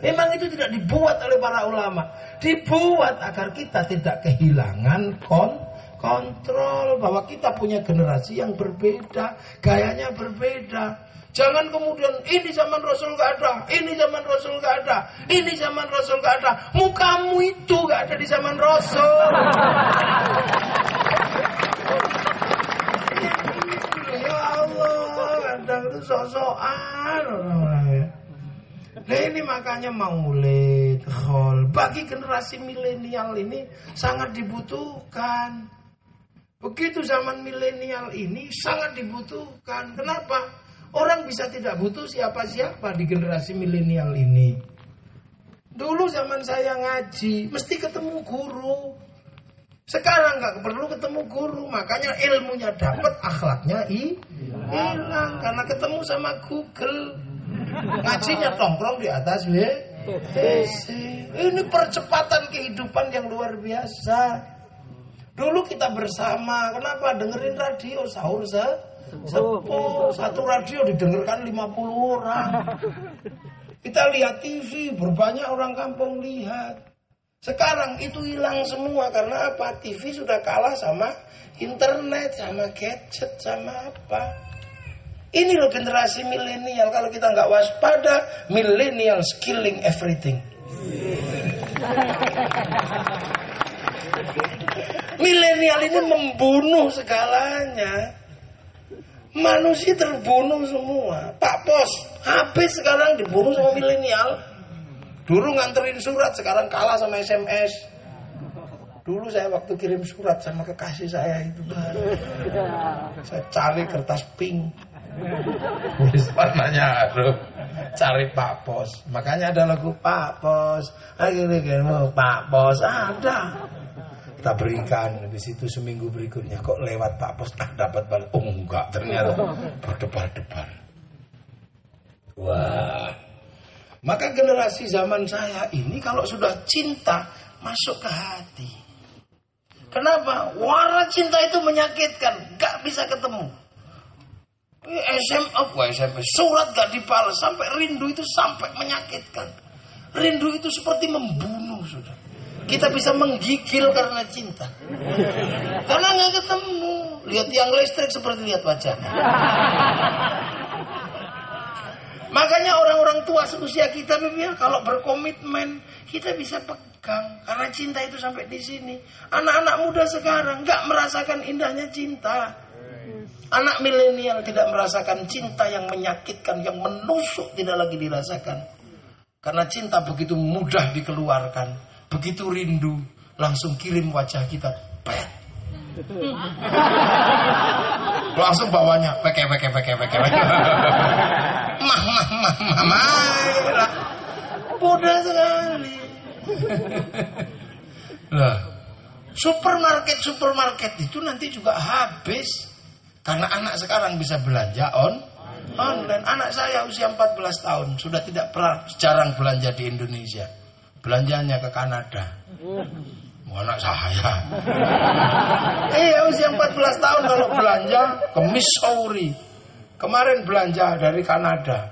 Memang itu tidak dibuat oleh para ulama. Dibuat agar kita tidak kehilangan kon kontrol bahwa kita punya generasi yang berbeda, gayanya berbeda. Jangan kemudian ini zaman Rasul gak ada, ini zaman Rasul gak ada, ini zaman Rasul gak ada. Mukamu itu gak ada di zaman Rasul. ya Allah, kadang itu sok-sokan orang-orang Nah ini makanya maulid, khol. Bagi generasi milenial ini sangat dibutuhkan. Begitu zaman milenial ini sangat dibutuhkan. Kenapa? Orang bisa tidak butuh siapa-siapa di generasi milenial ini. Dulu zaman saya ngaji, mesti ketemu guru. Sekarang nggak perlu ketemu guru, makanya ilmunya dapat, akhlaknya hilang karena ketemu sama Google. Ngajinya tongkrong di atas WC. Ini percepatan kehidupan yang luar biasa. Dulu kita bersama, kenapa dengerin radio sahur se sepuh. Satu radio didengarkan 50 orang. Kita lihat TV, berbanyak orang kampung lihat. Sekarang itu hilang semua karena apa? TV sudah kalah sama internet, sama gadget, sama apa? Ini loh generasi milenial. Kalau kita nggak waspada, milenial killing everything. milenial ini membunuh segalanya. Manusia terbunuh semua. Pak Pos, habis sekarang dibunuh sama milenial. Dulu nganterin surat, sekarang kalah sama SMS. Dulu saya waktu kirim surat sama kekasih saya itu, saya cari kertas pink. Wis nanya aduh, cari Pak Pos. Makanya ada lagu Pak Pos. Akhirnya mau Pak Pos ada. Kita berikan di situ seminggu berikutnya kok lewat Pak Pos tak dapat balik. Oh enggak, ternyata berdebar-debar. Wah. Maka generasi zaman saya ini kalau sudah cinta masuk ke hati. Kenapa? Warna cinta itu menyakitkan, gak bisa ketemu. SMS, wah SMS, surat gak dibalas sampai rindu itu sampai menyakitkan. Rindu itu seperti membunuh sudah. Kita bisa menggigil karena cinta. Karena nggak ketemu. Lihat tiang listrik seperti lihat wajahnya. Makanya orang-orang tua seusia kita memang kalau berkomitmen kita bisa pegang karena cinta itu sampai di sini. Anak-anak muda sekarang nggak merasakan indahnya cinta. Anak milenial tidak merasakan cinta yang menyakitkan, yang menusuk tidak lagi dirasakan. Karena cinta begitu mudah dikeluarkan, begitu rindu, langsung kirim wajah kita. Pet. Langsung bawanya, peke, peke, peke, peke, peke. Mah, mah, mah, mah, mah. Mudah sekali. Lah, supermarket supermarket itu nanti juga habis karena anak sekarang bisa belanja on online. Anak saya usia 14 tahun sudah tidak pernah jarang belanja di Indonesia. Belanjanya ke Kanada. Oh, anak saya. iya usia 14 tahun kalau belanja ke Missouri. Kemarin belanja dari Kanada.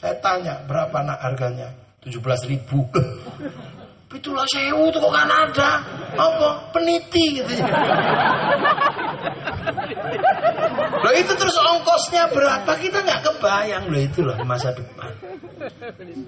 Saya tanya berapa nak harganya? 17 ribu. Itulah sewu tuh kok Kanada. Apa? Peniti gitu. Loh itu terus ongkosnya berapa? Kita nggak kebayang loh itu loh masa depan.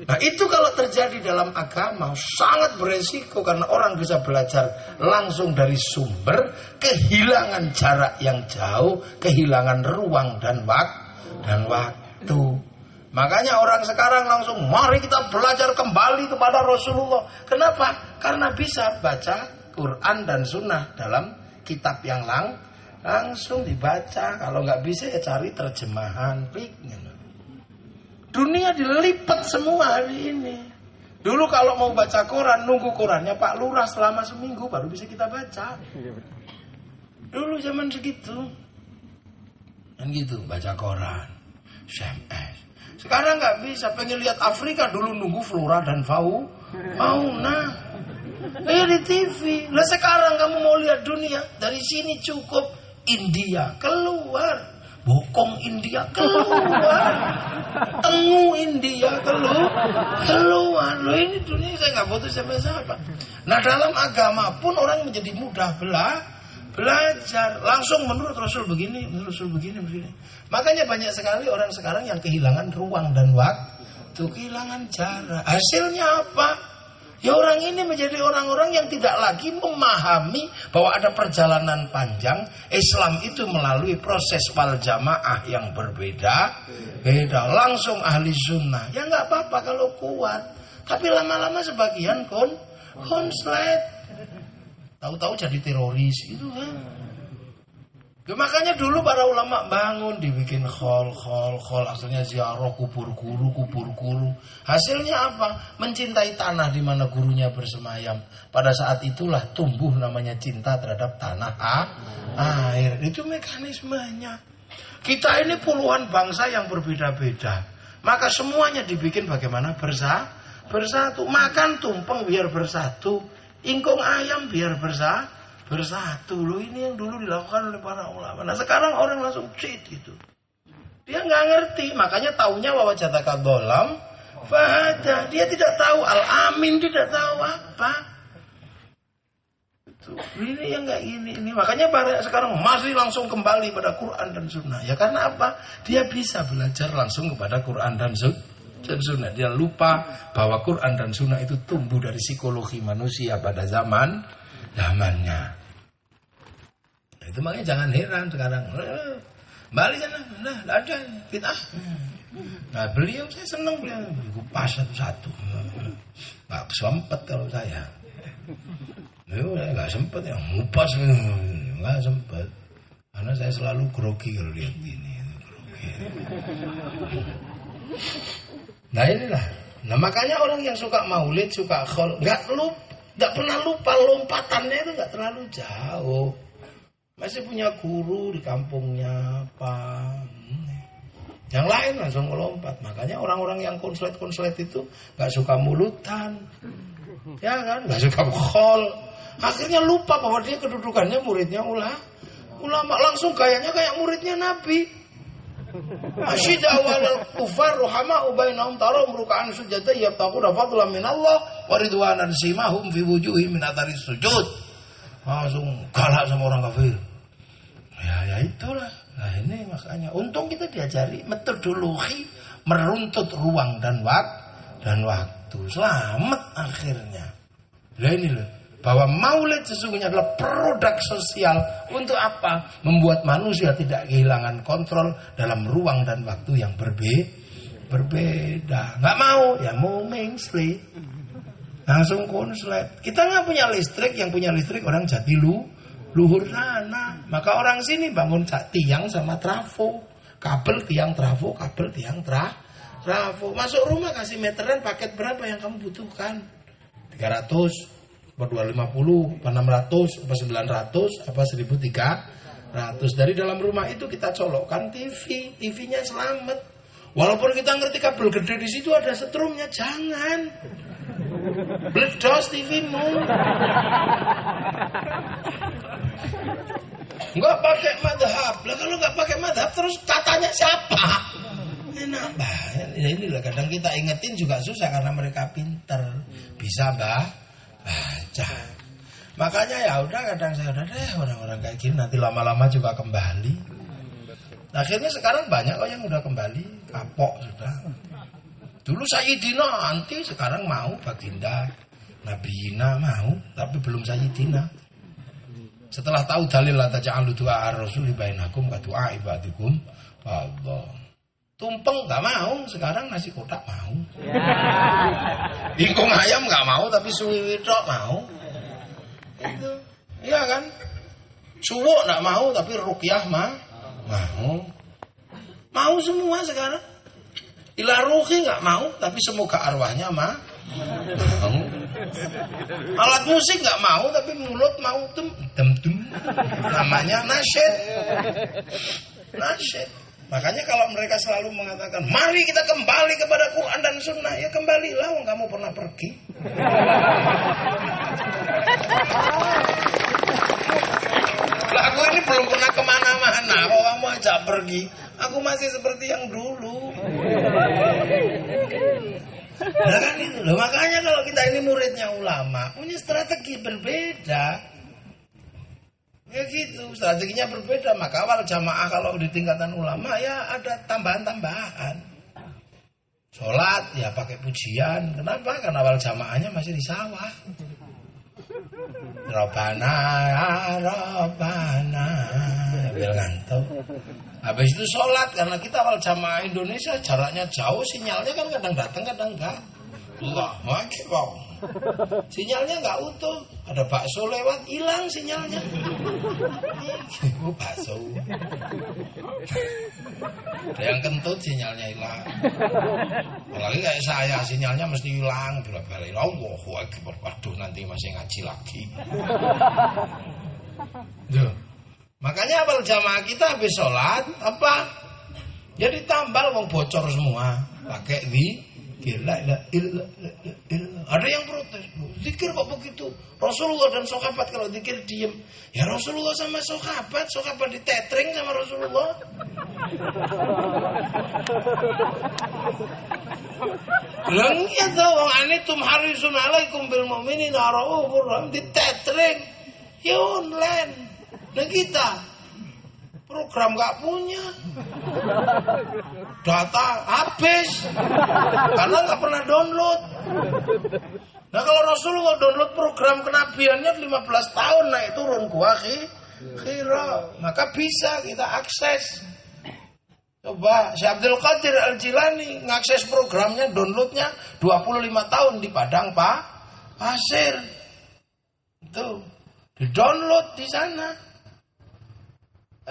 Nah itu kalau terjadi dalam agama sangat beresiko karena orang bisa belajar langsung dari sumber, kehilangan jarak yang jauh, kehilangan ruang dan waktu dan waktu. Makanya orang sekarang langsung mari kita belajar kembali kepada Rasulullah. Kenapa? Karena bisa baca Quran dan Sunnah dalam kitab yang lang langsung dibaca. Kalau nggak bisa ya cari terjemahan. Dunia dilipat semua hari ini. Dulu kalau mau baca Quran, nunggu Qurannya Pak Lurah selama seminggu baru bisa kita baca. Dulu zaman segitu. Dan gitu, baca Quran. SMS sekarang nggak bisa, pengen lihat Afrika dulu nunggu flora dan fau, fauna. Eh di TV. Lah sekarang kamu mau lihat dunia dari sini cukup India keluar. Bokong India keluar. Tengu India keluar. Keluar. Loh ini dunia saya nggak butuh siapa-siapa. Nah dalam agama pun orang menjadi mudah belah belajar. Langsung menurut Rasul begini, menurut Rasul begini, begini. Makanya banyak sekali orang sekarang yang kehilangan ruang dan waktu, kehilangan jarak. Hasilnya apa? Ya orang ini menjadi orang-orang yang tidak lagi memahami bahwa ada perjalanan panjang. Islam itu melalui proses wal jamaah yang berbeda. Beda. Langsung ahli sunnah. Ya nggak apa-apa kalau kuat. Tapi lama-lama sebagian kon konslet Tahu-tahu jadi teroris itu kan. Ya, makanya dulu para ulama bangun dibikin khol khol khol asalnya ziarah kubur guru kubur guru. Hasilnya apa? Mencintai tanah di mana gurunya bersemayam. Pada saat itulah tumbuh namanya cinta terhadap tanah ah, air. Itu mekanismenya. Kita ini puluhan bangsa yang berbeda-beda. Maka semuanya dibikin bagaimana? Bersatu bersatu. Makan tumpeng biar bersatu ingkung ayam biar bersah, bersatu. Loh ini yang dulu dilakukan oleh para ulama. Nah sekarang orang langsung cheat gitu. Dia nggak ngerti, makanya taunya bahwa jataka dolam, fahada. Dia tidak tahu al-amin, tidak tahu apa. Itu. Ini yang nggak ini, ini. Makanya para sekarang masih langsung kembali pada Quran dan Sunnah. Ya karena apa? Dia bisa belajar langsung kepada Quran dan Sunnah dan sunnah. Dia lupa bahwa Quran dan sunnah itu tumbuh dari psikologi manusia pada zaman zamannya. Nah, itu makanya jangan heran sekarang. Balik sana, nah, ada fitnah. Nah beliau saya senang beliau kupas satu-satu. Nggak sempet kalau saya. Ya nggak sempet ya ngupas nggak sempet. Karena saya selalu grogi kalau lihat gini. Grogi. Nah inilah. Nah makanya orang yang suka maulid, suka khol, nggak lupa, nggak pernah lupa lompatannya itu nggak terlalu jauh. Masih punya guru di kampungnya apa. Yang lain langsung melompat. Makanya orang-orang yang konslet-konslet itu nggak suka mulutan. Ya kan? Nggak suka khol. Akhirnya lupa bahwa dia kedudukannya muridnya ulama. Ulama langsung kayaknya kayak muridnya Nabi. Asyida awal kufar ruhama ubainahum tarum rukaan sujada yabtaquna fadlan min Allah wa ridwanan simahum fi wujuhi min athari sujud. Langsung galak sama orang kafir. Ya, ya itulah. Nah ini makanya untung kita diajari metodologi meruntut ruang dan waktu dan waktu. Selamat akhirnya. Nah ini loh bahwa maulid sesungguhnya adalah produk sosial untuk apa? Membuat manusia tidak kehilangan kontrol dalam ruang dan waktu yang berbe berbeda. Nggak mau, ya mau mainstream. Langsung konslet. Kita nggak punya listrik, yang punya listrik orang jati lu, luhur sana. Maka orang sini bangun tiang sama trafo. Kabel tiang trafo, kabel tiang tra, trafo. Masuk rumah kasih meteran paket berapa yang kamu butuhkan? 300 apa 250, apa 600, apa 900, apa 1300. Dari dalam rumah itu kita colokkan TV, TV-nya selamat. Walaupun kita ngerti kabel gede di situ ada setrumnya, jangan. Bledos TV-mu. Enggak pakai madhab. Lah kalau enggak pakai madhab terus katanya siapa? Enak. Ya inilah kadang kita ingetin juga susah karena mereka pinter. Bisa, Mbah baca. Makanya ya udah kadang saya udah deh orang-orang kayak gini nanti lama-lama juga kembali. Nah, akhirnya sekarang banyak kok yang udah kembali kapok sudah. Dulu Sayyidina nanti sekarang mau Baginda. Nabiina mau tapi belum Sayyidina. Setelah tahu dalil la taj'alu du'a ar-rasul bainakum ka du'a ibadikum Allah. Tumpeng nggak mau, sekarang nasi kotak mau. Ya. Ayam nggak mau, tapi suwi tok mau. Itu, iya kan? Suwo nggak mau, tapi rukyah mah mau. Mau semua sekarang. Ilah ruhi nggak mau, tapi semoga arwahnya mah mau. Alat musik nggak mau, tapi mulut mau tem tem tem. Namanya nasyid. Nasyid. Makanya kalau mereka selalu mengatakan, mari kita kembali kepada Quran dan Sunnah, ya kembalilah, wong kamu pernah pergi. Lah aku ini belum pernah ke mana-mana, kok kamu ajak pergi. Aku masih seperti yang dulu. Nah kan itu loh, makanya kalau kita ini muridnya ulama, punya strategi berbeda. Ya gitu, strateginya berbeda. Maka awal jamaah kalau di tingkatan ulama ya ada tambahan-tambahan. Sholat ya pakai pujian. Kenapa? Karena awal jamaahnya masih di sawah. Robana, Robana, ambil ngantuk. Habis itu sholat karena kita awal jamaah Indonesia jaraknya jauh, sinyalnya kan kadang datang kadang enggak. Makin wow. Sinyalnya nggak utuh. Ada bakso lewat, hilang sinyalnya. Oh, bakso. Ada yang kentut sinyalnya hilang. Apalagi kayak saya, sinyalnya mesti hilang. Bila-bila Allahu Akbar. Waduh, nanti masih ngaji lagi. Duh. Makanya apal jamaah kita habis sholat apa? Jadi tambal wong bocor semua pakai di la Ada yang protes. Zikir kok begitu? Rasulullah dan sahabat kalau zikir diem. Ya Rasulullah sama sahabat, sahabat ditetring sama Rasulullah. Lang tuh wong anitum harisun alaikum bil mu'minin rahim ditetring. Ya online. Nah kita program gak punya. Data habis. Karena nggak pernah download. Nah kalau Rasulullah download program kenabiannya 15 tahun naik turun gua kira. Maka bisa kita akses. Coba si Abdul Qadir Al Jilani ngakses programnya downloadnya 25 tahun di Padang Pak. Pasir. Itu. Di download di sana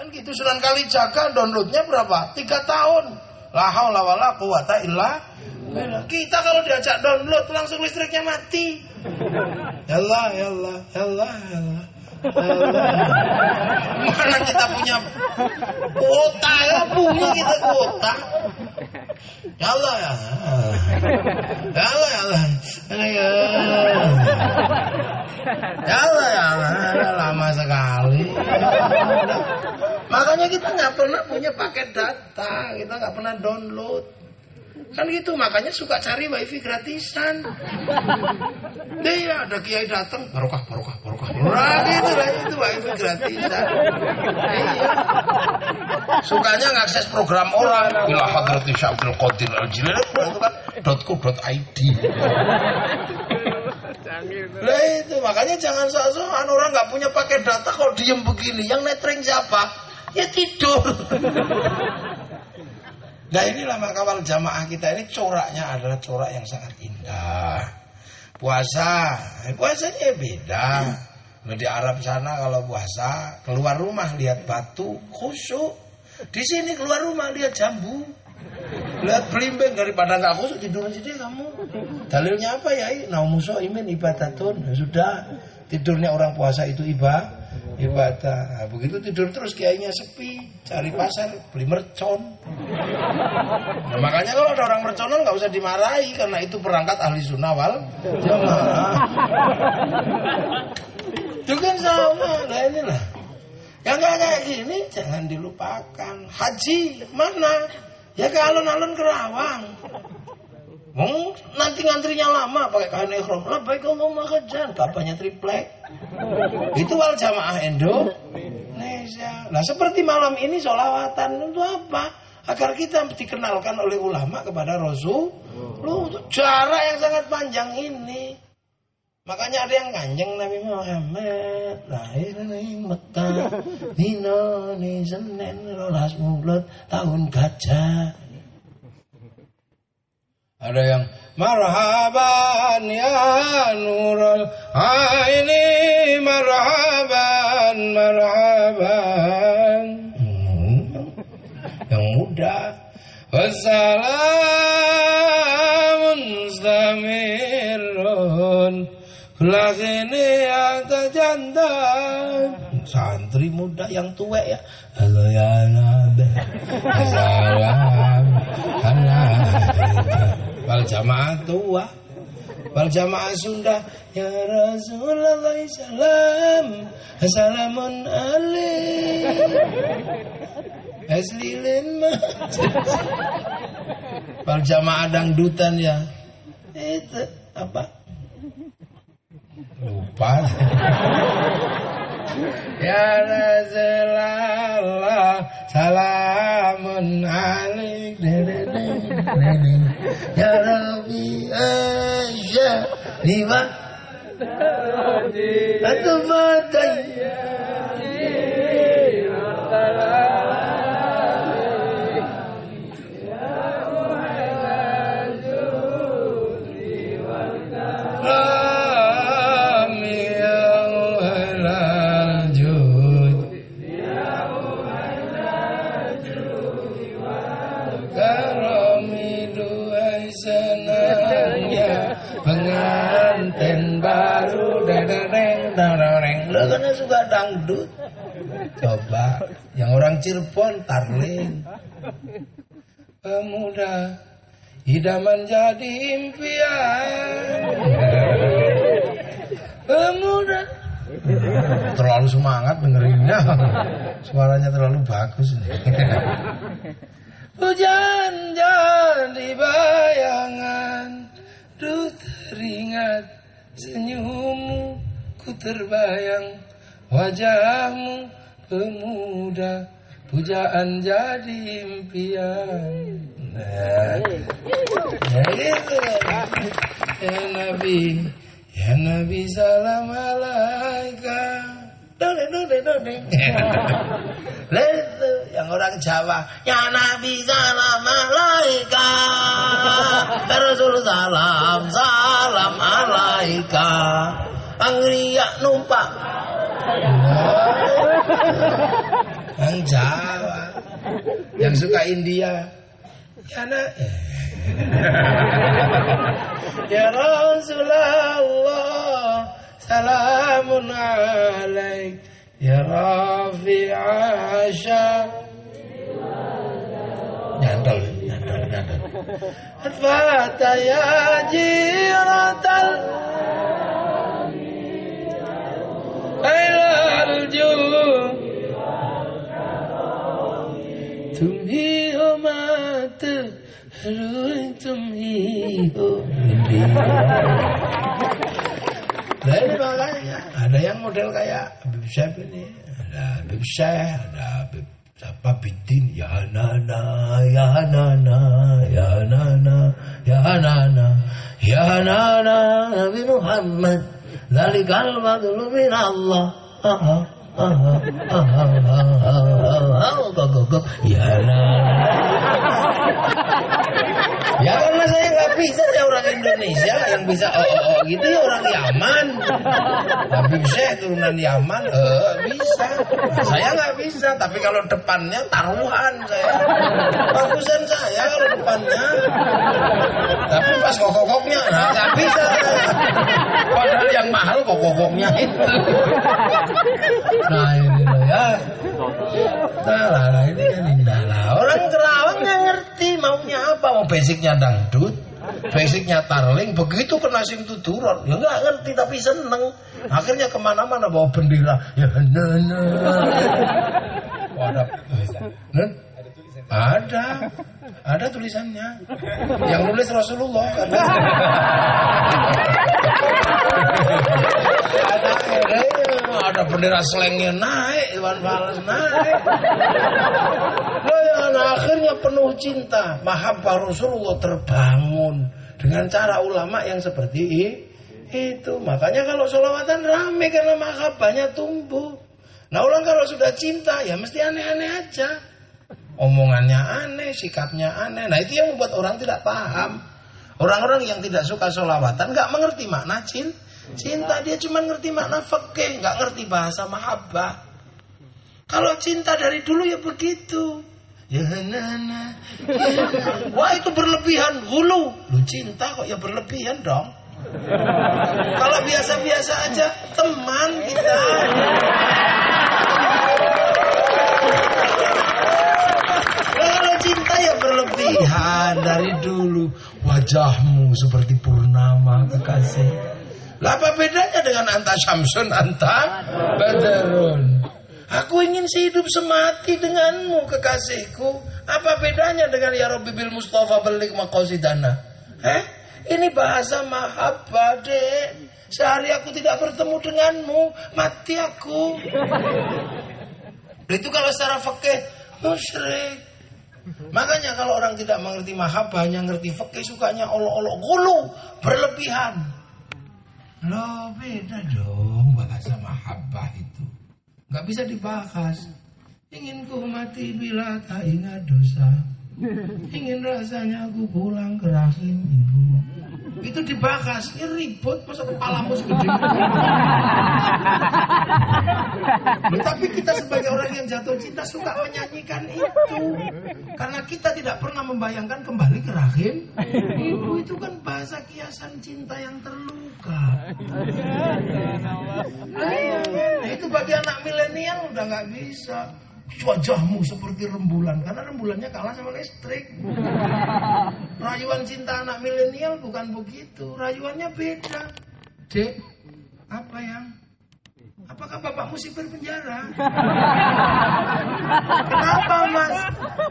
Kan gitu Sunan jaga downloadnya berapa? Tiga tahun. La haula wala quwata illa Kita kalau diajak download langsung listriknya mati. Ya Allah, ya Allah, ya Allah, ya Allah. Mana kita punya kuota ya punya kita kuota. Ya Allah ya. Ya Allah ya Allah. Ya Allah ya Allah. Lama sekali. Makanya kita nggak pernah punya paket data, kita nggak pernah download. Kan gitu, makanya suka cari wifi gratisan. Deh ya, ada kiai datang, barokah, barokah, barokah. Nah gitu lah, itu wifi gratisan. Iya. Sukanya ngakses program orang. Bila hadrati Syabdul Qadir al-Jilani, itu kan .co.id. Nah itu makanya jangan sok-sokan orang nggak punya pakai data kalau diem begini. Yang netring siapa? Ya tidur. Nah inilah maka wal jamaah kita ini coraknya adalah corak yang sangat indah. Puasa, eh, puasanya beda. Nah, di Arab sana kalau puasa keluar rumah lihat batu khusyuk. Di sini keluar rumah lihat jambu. Lihat belimbing daripada nggak khusyuk tidur aja kamu. Dalilnya apa ya? Naumuso imin ibadatun. Ya sudah tidurnya orang puasa itu ibadah ibadah. Nah, begitu tidur terus kiainya sepi, cari pasar, beli mercon. Nah, makanya kalau ada orang merconan nggak usah dimarahi karena itu perangkat ahli sunnah wal jamaah. Itu kan sama, nah inilah. Yang kayak gini jangan dilupakan. Haji mana? Ya ke alun-alun Kerawang. Hmm, nanti ngantrinya lama pakai kain ikhram. Lah baik Allah kejan, bapaknya triplek. Itu wal jamaah Indonesia. Nah seperti malam ini solawatan itu apa? Agar kita dikenalkan oleh ulama kepada Rasul. Lu jarak yang sangat panjang ini. Makanya ada yang kanjeng Nabi Muhammad lahir di Mekah, Nino, ni Senin, rolas mulut, tahun gajah. Ada yang marhaban ya nurul aini marhaban marhaban. Hmm. Yang muda. Wassalamun stamirun Lakini ada janda Santri muda yang tua ya Halo ya Nabi Assalam Wal jamaah tua. Wal jamaah Sunda. Ya Rasulullah salam. Assalamun alaik Aslilin Wal jamaah dangdutan ya. Itu apa? Lupa Ya Rasulullah Salamun alaik Ya Rabbi Aisyah Lima Satu fatayya karena suka dangdut. Coba yang orang Cirebon Tarling. Pemuda idaman jadi impian. Pemuda terlalu semangat dengerinnya. Suaranya terlalu bagus. Hujan jadi bayangan, duh teringat senyummu ku terbayang wajahmu pemuda pujaan jadi impian. Nah, ya gitu. Ya Nabi ya Nabi salam alaika dode dode dode itu yang orang Jawa ya Nabi salam alaika Rasul salam salam alaika Angriak numpak Yang Jawa. Yang suka India. Ya nak. Ya Rasulullah Salamun alaik. Ya Rafi Asya Nyantol Nyantol Nyantol. Fata ya jiratal तुम ही हो मात रोए तुम ही हो Nah ini makanya ada yang model kayak Habib Syekh ini, ada Habib Syekh, ada Habib siapa Bidin, ya nana, ya nana, ya nana, ya nana, ya nana, Nabi Muhammad, dari kalmat min Allah. Ya nana. Ya saya nggak bisa saya orang Indonesia yang bisa oh, oh, oh gitu ya orang Yaman. Tapi saya turunan Yaman, eh bisa. Saya nggak bisa, tapi kalau depannya taruhan saya. Bagusan saya kalau depannya. Tapi pas kokoknya nah, nggak bisa. Padahal yang mahal kokoknya itu. Nah ini loh ya. Nah, lah, ini kan indah lah. Orang Kerawang nggak ngerti maunya apa. Mau basicnya dangdut, basicnya tarling. Begitu kena sim tuturun, ya nggak ngerti tapi seneng. Akhirnya ke mana-mana bawa bendera. Ya nana. Ada? Ada, ada tulisannya. Yang nulis Rasulullah ada, ada, bendera selengnya naik, Iwan Fals naik. Dan akhirnya penuh cinta, mahabbah Rasulullah terbangun dengan cara ulama yang seperti itu. Makanya kalau sholawatan rame karena mahabbahnya tumbuh. Nah orang kalau sudah cinta ya mesti aneh-aneh aja. Omongannya aneh, sikapnya aneh. Nah itu yang membuat orang tidak paham. Orang-orang yang tidak suka sholawatan nggak mengerti makna cinta. Cinta dia cuma ngerti makna fakih, nggak ngerti bahasa mahabbah. Kalau cinta dari dulu ya begitu. Ya nana, ya, Wah itu berlebihan, hulu. Lu cinta kok ya berlebihan dong. Kalau biasa-biasa aja, teman kita. Kalau cinta ya berlebihan dari dulu. Wajahmu seperti purnama kekasih. Lah apa bedanya dengan anta Syamsun, anta Badrun? Aku ingin hidup semati denganmu kekasihku. Apa bedanya dengan ya Rabbi bil Mustafa belik maqasidana? Eh? Ini bahasa mahabbah, Dek. Sehari aku tidak bertemu denganmu, mati aku. Itu kalau secara fikih musyrik. Makanya kalau orang tidak mengerti mahabbah, hanya ngerti fikih sukanya olok-olok gulu, berlebihan. Loh beda dong bahasa itu. Gak bisa dibahas. Ingin ku mati bila tak ingat dosa. Ingin rasanya aku pulang ke rahim ibu. Itu dibahas, ini ribut masa kepalamu segede. Tapi kita sebagai orang yang jatuh cinta suka menyanyikan itu. Karena kita tidak pernah membayangkan kembali ke rahim. Ibu itu kan bahasa kiasan cinta yang terluka. Nah, itu bagi anak milenial udah nggak bisa. Wajahmu seperti rembulan karena rembulannya kalah sama listrik. Rayuan cinta anak milenial bukan begitu. Rayuannya beda. Dek, apa yang? Apakah bapakmu sipir penjara? Kenapa mas?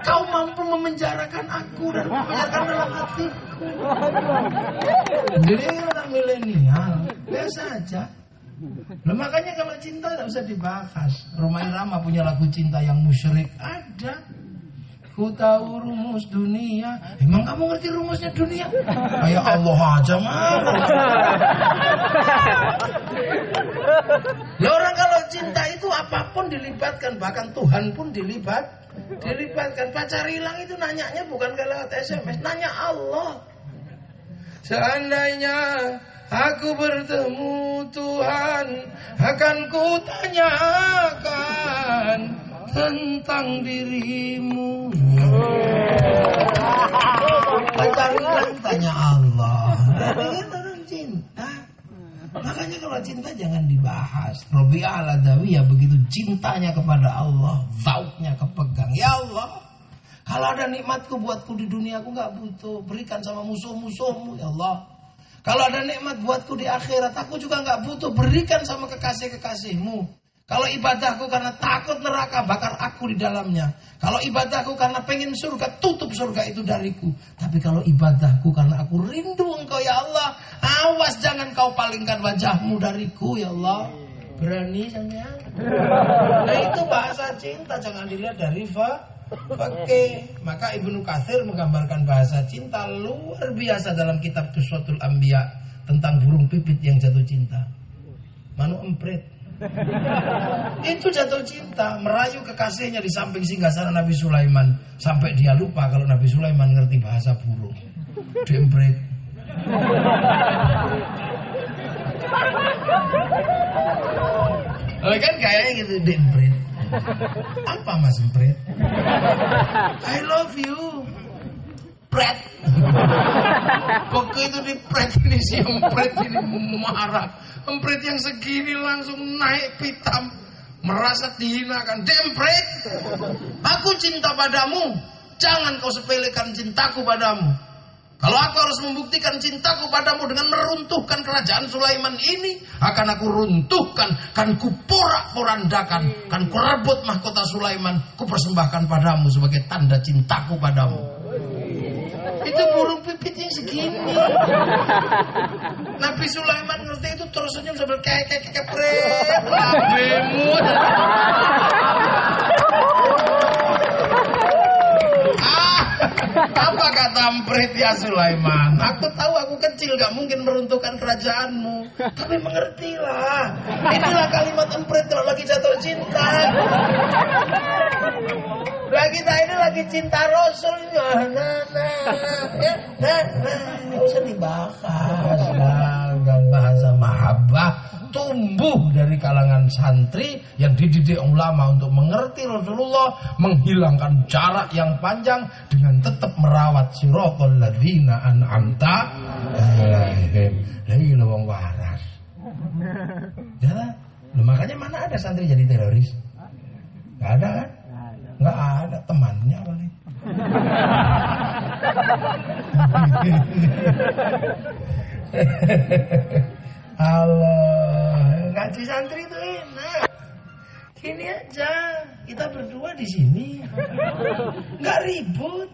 Kau mampu memenjarakan aku dan memenjarakan dalam hatiku. Jadi anak milenial biasa aja. Nah, makanya kalau cinta tidak usah dibahas. Roma Irama punya lagu cinta yang musyrik ada. Ku tahu rumus dunia. Emang kamu ngerti rumusnya dunia? Kayak Allah aja mah. Lah orang kalau cinta itu apa pun dilibatkan, bahkan Tuhan pun dilibat, dilibatkan. Pacar hilang itu nanyanya bukan ke lewat SMS, nanya Allah. Seandainya aku bertemu Tuhan, akan ku tanyakan tentang dirimu. Pacar hilang tanya Allah. Cinta. Makanya kalau cinta jangan dibahas. Robi Aladawi ya begitu cintanya kepada Allah, zauknya kepegang. Ya Allah, kalau ada nikmatku buatku di dunia aku nggak butuh. Berikan sama musuh-musuhmu ya Allah. Kalau ada nikmat buatku di akhirat aku juga nggak butuh. Berikan sama kekasih-kekasihmu. Kalau ibadahku karena takut neraka, bakar aku di dalamnya. Kalau ibadahku karena pengen surga, tutup surga itu dariku. Tapi kalau ibadahku karena aku rindu engkau ya Allah, awas jangan kau palingkan wajahmu dariku ya Allah. Berani sampean? Nah itu bahasa cinta, jangan dilihat dari fa Oke, maka Ibnu Katsir menggambarkan bahasa cinta luar biasa dalam kitab Tuswatul Anbiya tentang burung pipit yang jatuh cinta. Manu empret. Itu jatuh cinta, merayu kekasihnya di samping singgasana Nabi Sulaiman sampai dia lupa kalau Nabi Sulaiman ngerti bahasa burung. Dempret. Oh kan kayaknya gitu dempret. Apa mas empret? I love you. Pret. Itu di pret ini si empret ini marah Emprit yang segini langsung naik pitam. Merasa dihinakan. Dempret. Aku cinta padamu. Jangan kau sepelekan cintaku padamu. Kalau aku harus membuktikan cintaku padamu dengan meruntuhkan kerajaan Sulaiman ini, akan aku runtuhkan, kan kuporak-porandakan, kan kurebut mahkota Sulaiman, kupersembahkan padamu sebagai tanda cintaku padamu. Itu burung pipit yang segini. Nabi Sulaiman ngerti itu terus senyum sambil kayak kayak. Nabemu. ah, apa kata Amprit ya Sulaiman? Aku tahu aku kecil gak mungkin meruntuhkan kerajaanmu. Tapi mengertilah. Inilah kalimat Amprit kalau lagi jatuh cinta. Lah kita ini lagi cinta Rasul. Nah, nah, nah, ya, nah, nah, nggak usah dibahas. Bahasa mahabbah tumbuh dari kalangan santri yang dididik ulama untuk mengerti Rasulullah, menghilangkan jarak yang panjang dengan tetap merawat siratal ladzina an'amta alaihim. Lagi wong waras. Ya, makanya mana ada santri jadi teroris? Gak ada kan? Nggak ada temannya paling. Allah, ngaji santri itu enak. Gini aja, kita berdua di sini, nggak ribut,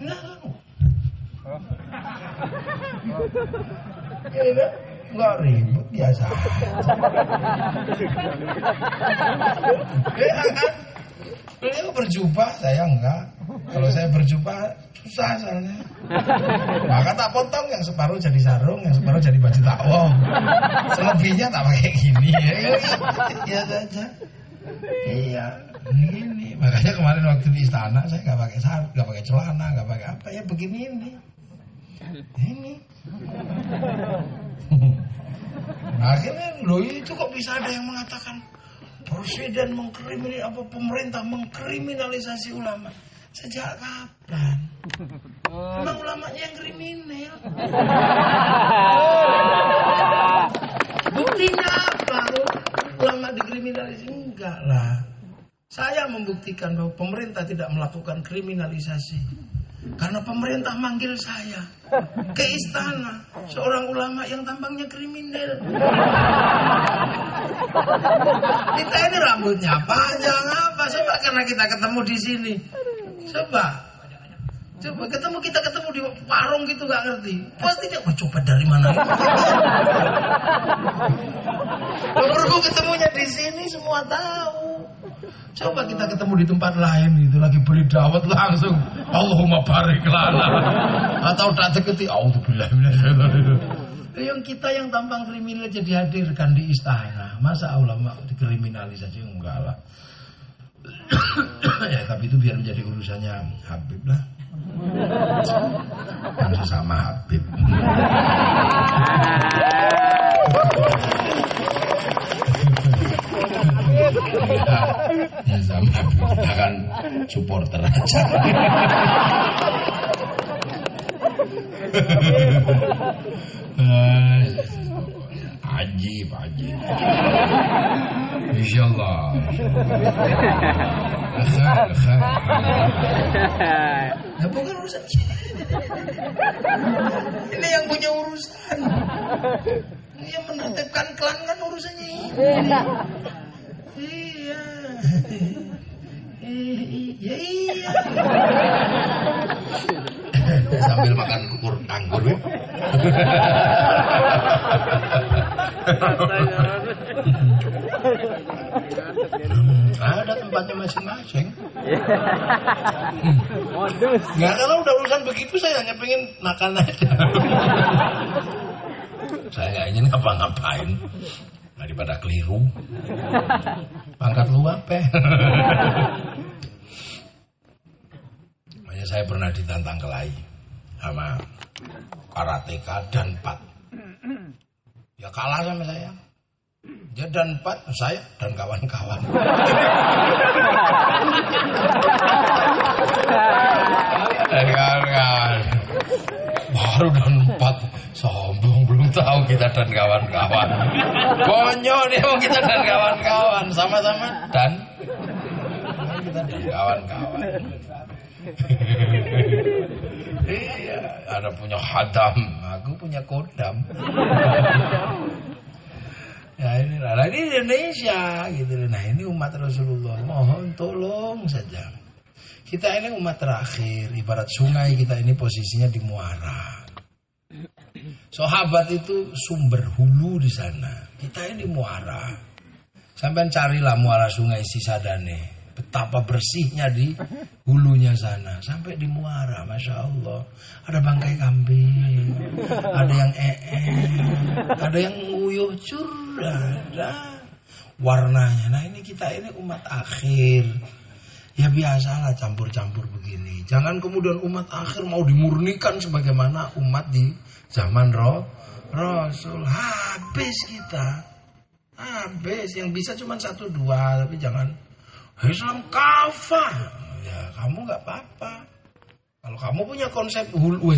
nggak. Ya, nggak ribut biasa. ya kan? Beliau berjubah, saya enggak. Kalau saya berjubah susah soalnya. Maka tak potong yang separuh jadi sarung, yang separuh jadi baju takwong. Selebihnya tak pakai gini ya. Ya saja. Iya, ini. Makanya kemarin waktu di istana saya nggak pakai sarung, nggak pakai celana, nggak pakai apa ya begini ini. Ini. Nah, akhirnya loh itu kok bisa ada yang mengatakan presiden mengkriminalisasi apa pemerintah mengkriminalisasi ulama sejak kapan? Emang ulamanya yang kriminal? Buktinya apa? Ulama dikriminalisasi enggak lah. Saya membuktikan bahwa pemerintah tidak melakukan kriminalisasi. Karena pemerintah manggil saya ke istana, seorang ulama yang tampangnya kriminal. Kita ini rambutnya panjang apa? Coba karena kita ketemu di sini. Coba. Coba ketemu kita ketemu di warung gitu gak ngerti. Pasti dia mau coba dari mana Baru ketemunya di sini semua tahu. Coba kita ketemu di tempat lain itu lagi beli dawet langsung Allahumma barik lana. Atau tak deketi auzubillah yang kita yang tampang kriminal jadi hadirkan di istana. Masa ulama dikriminalisasi enggak lah. Ya tapi itu biar menjadi urusannya Habib lah. Kan sesama Habib. ya sama kita kan supporter aja. Ajib, ajib. Insyaallah. Khair, khair. Nah, bukan urusan Ini yang punya urusan. Yang menertibkan klan kan urusannya ini. Iya. Iya iya. Sambil makan kukur anggur. Ya. Ada tempatnya masing-masing. Modus. Nggak kalau udah urusan begitu saya hanya pengen makan aja. saya nggak ingin ngapa-ngapain daripada keliru. Pangkat lu apa? Makanya saya pernah ditantang kelahi sama karateka dan pat. Ya kalah sama saya. Dia dan empat, saya dan kawan-kawan. kawan-kawan. Baru dan empat. Sombong, belum tahu kita dan kawan-kawan. Konyol dia mau kita dan kawan-kawan. Sama-sama dan. Kita dan kawan-kawan. Iya, ada punya hadam, aku punya kodam. Ya ini lah, ini Indonesia gitu. Nah ini umat Rasulullah, mohon tolong saja. Kita ini umat terakhir, ibarat sungai kita ini posisinya di muara. Sahabat itu sumber hulu di sana. Kita ini muara. Sampai carilah muara sungai Sisadane. Betapa bersihnya di hulunya sana. Sampai di muara, Masya Allah. Ada bangkai kambing. Ada yang ee. Ada yang nguyuh curada. Warnanya. Nah ini kita ini umat akhir. Ya biasalah campur-campur begini. Jangan kemudian umat akhir mau dimurnikan sebagaimana umat di zaman roh Rasul. Habis kita. Habis. Yang bisa cuma satu dua. Tapi jangan Islam kafah. Ya kamu nggak apa-apa. Kalau kamu punya konsep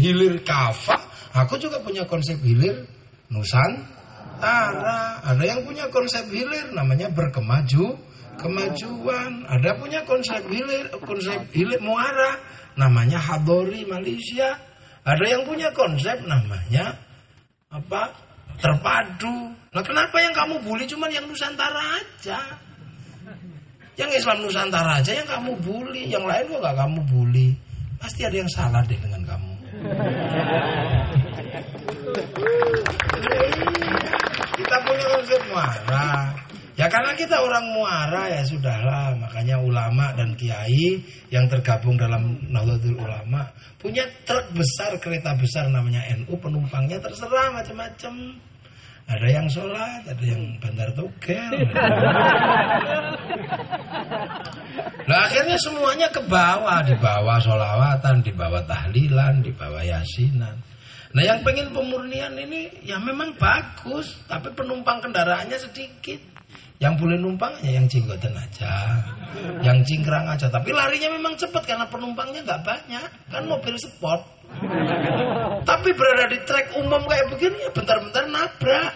hilir kafah, aku juga punya konsep hilir nusantara. Ada yang punya konsep hilir namanya berkemaju, kemajuan. Ada punya konsep hilir, konsep hilir muara namanya hadori Malaysia. Ada yang punya konsep namanya apa? Terpadu. Nah kenapa yang kamu bully cuma yang Nusantara aja? Yang Islam Nusantara aja yang kamu bully, yang lain kok gak kamu bully. Pasti ada yang salah deh dengan kamu. kita punya konsep muara. Ya karena kita orang muara ya sudahlah. Makanya ulama dan kiai yang tergabung dalam Nahdlatul Ulama punya truk besar, kereta besar namanya NU, penumpangnya terserah macam-macam. Ada yang sholat, ada yang bandar togel. Nah akhirnya semuanya ke bawah, di bawah sholawatan, di bawah tahlilan, di bawah yasinan. Nah yang pengen pemurnian ini ya memang bagus, tapi penumpang kendaraannya sedikit. Yang boleh numpang ya yang jenggotan aja, yang cingkrang aja. Tapi larinya memang cepat karena penumpangnya nggak banyak, kan mobil sport. Tapi berada di trek umum kayak begini ya bentar-bentar nabrak.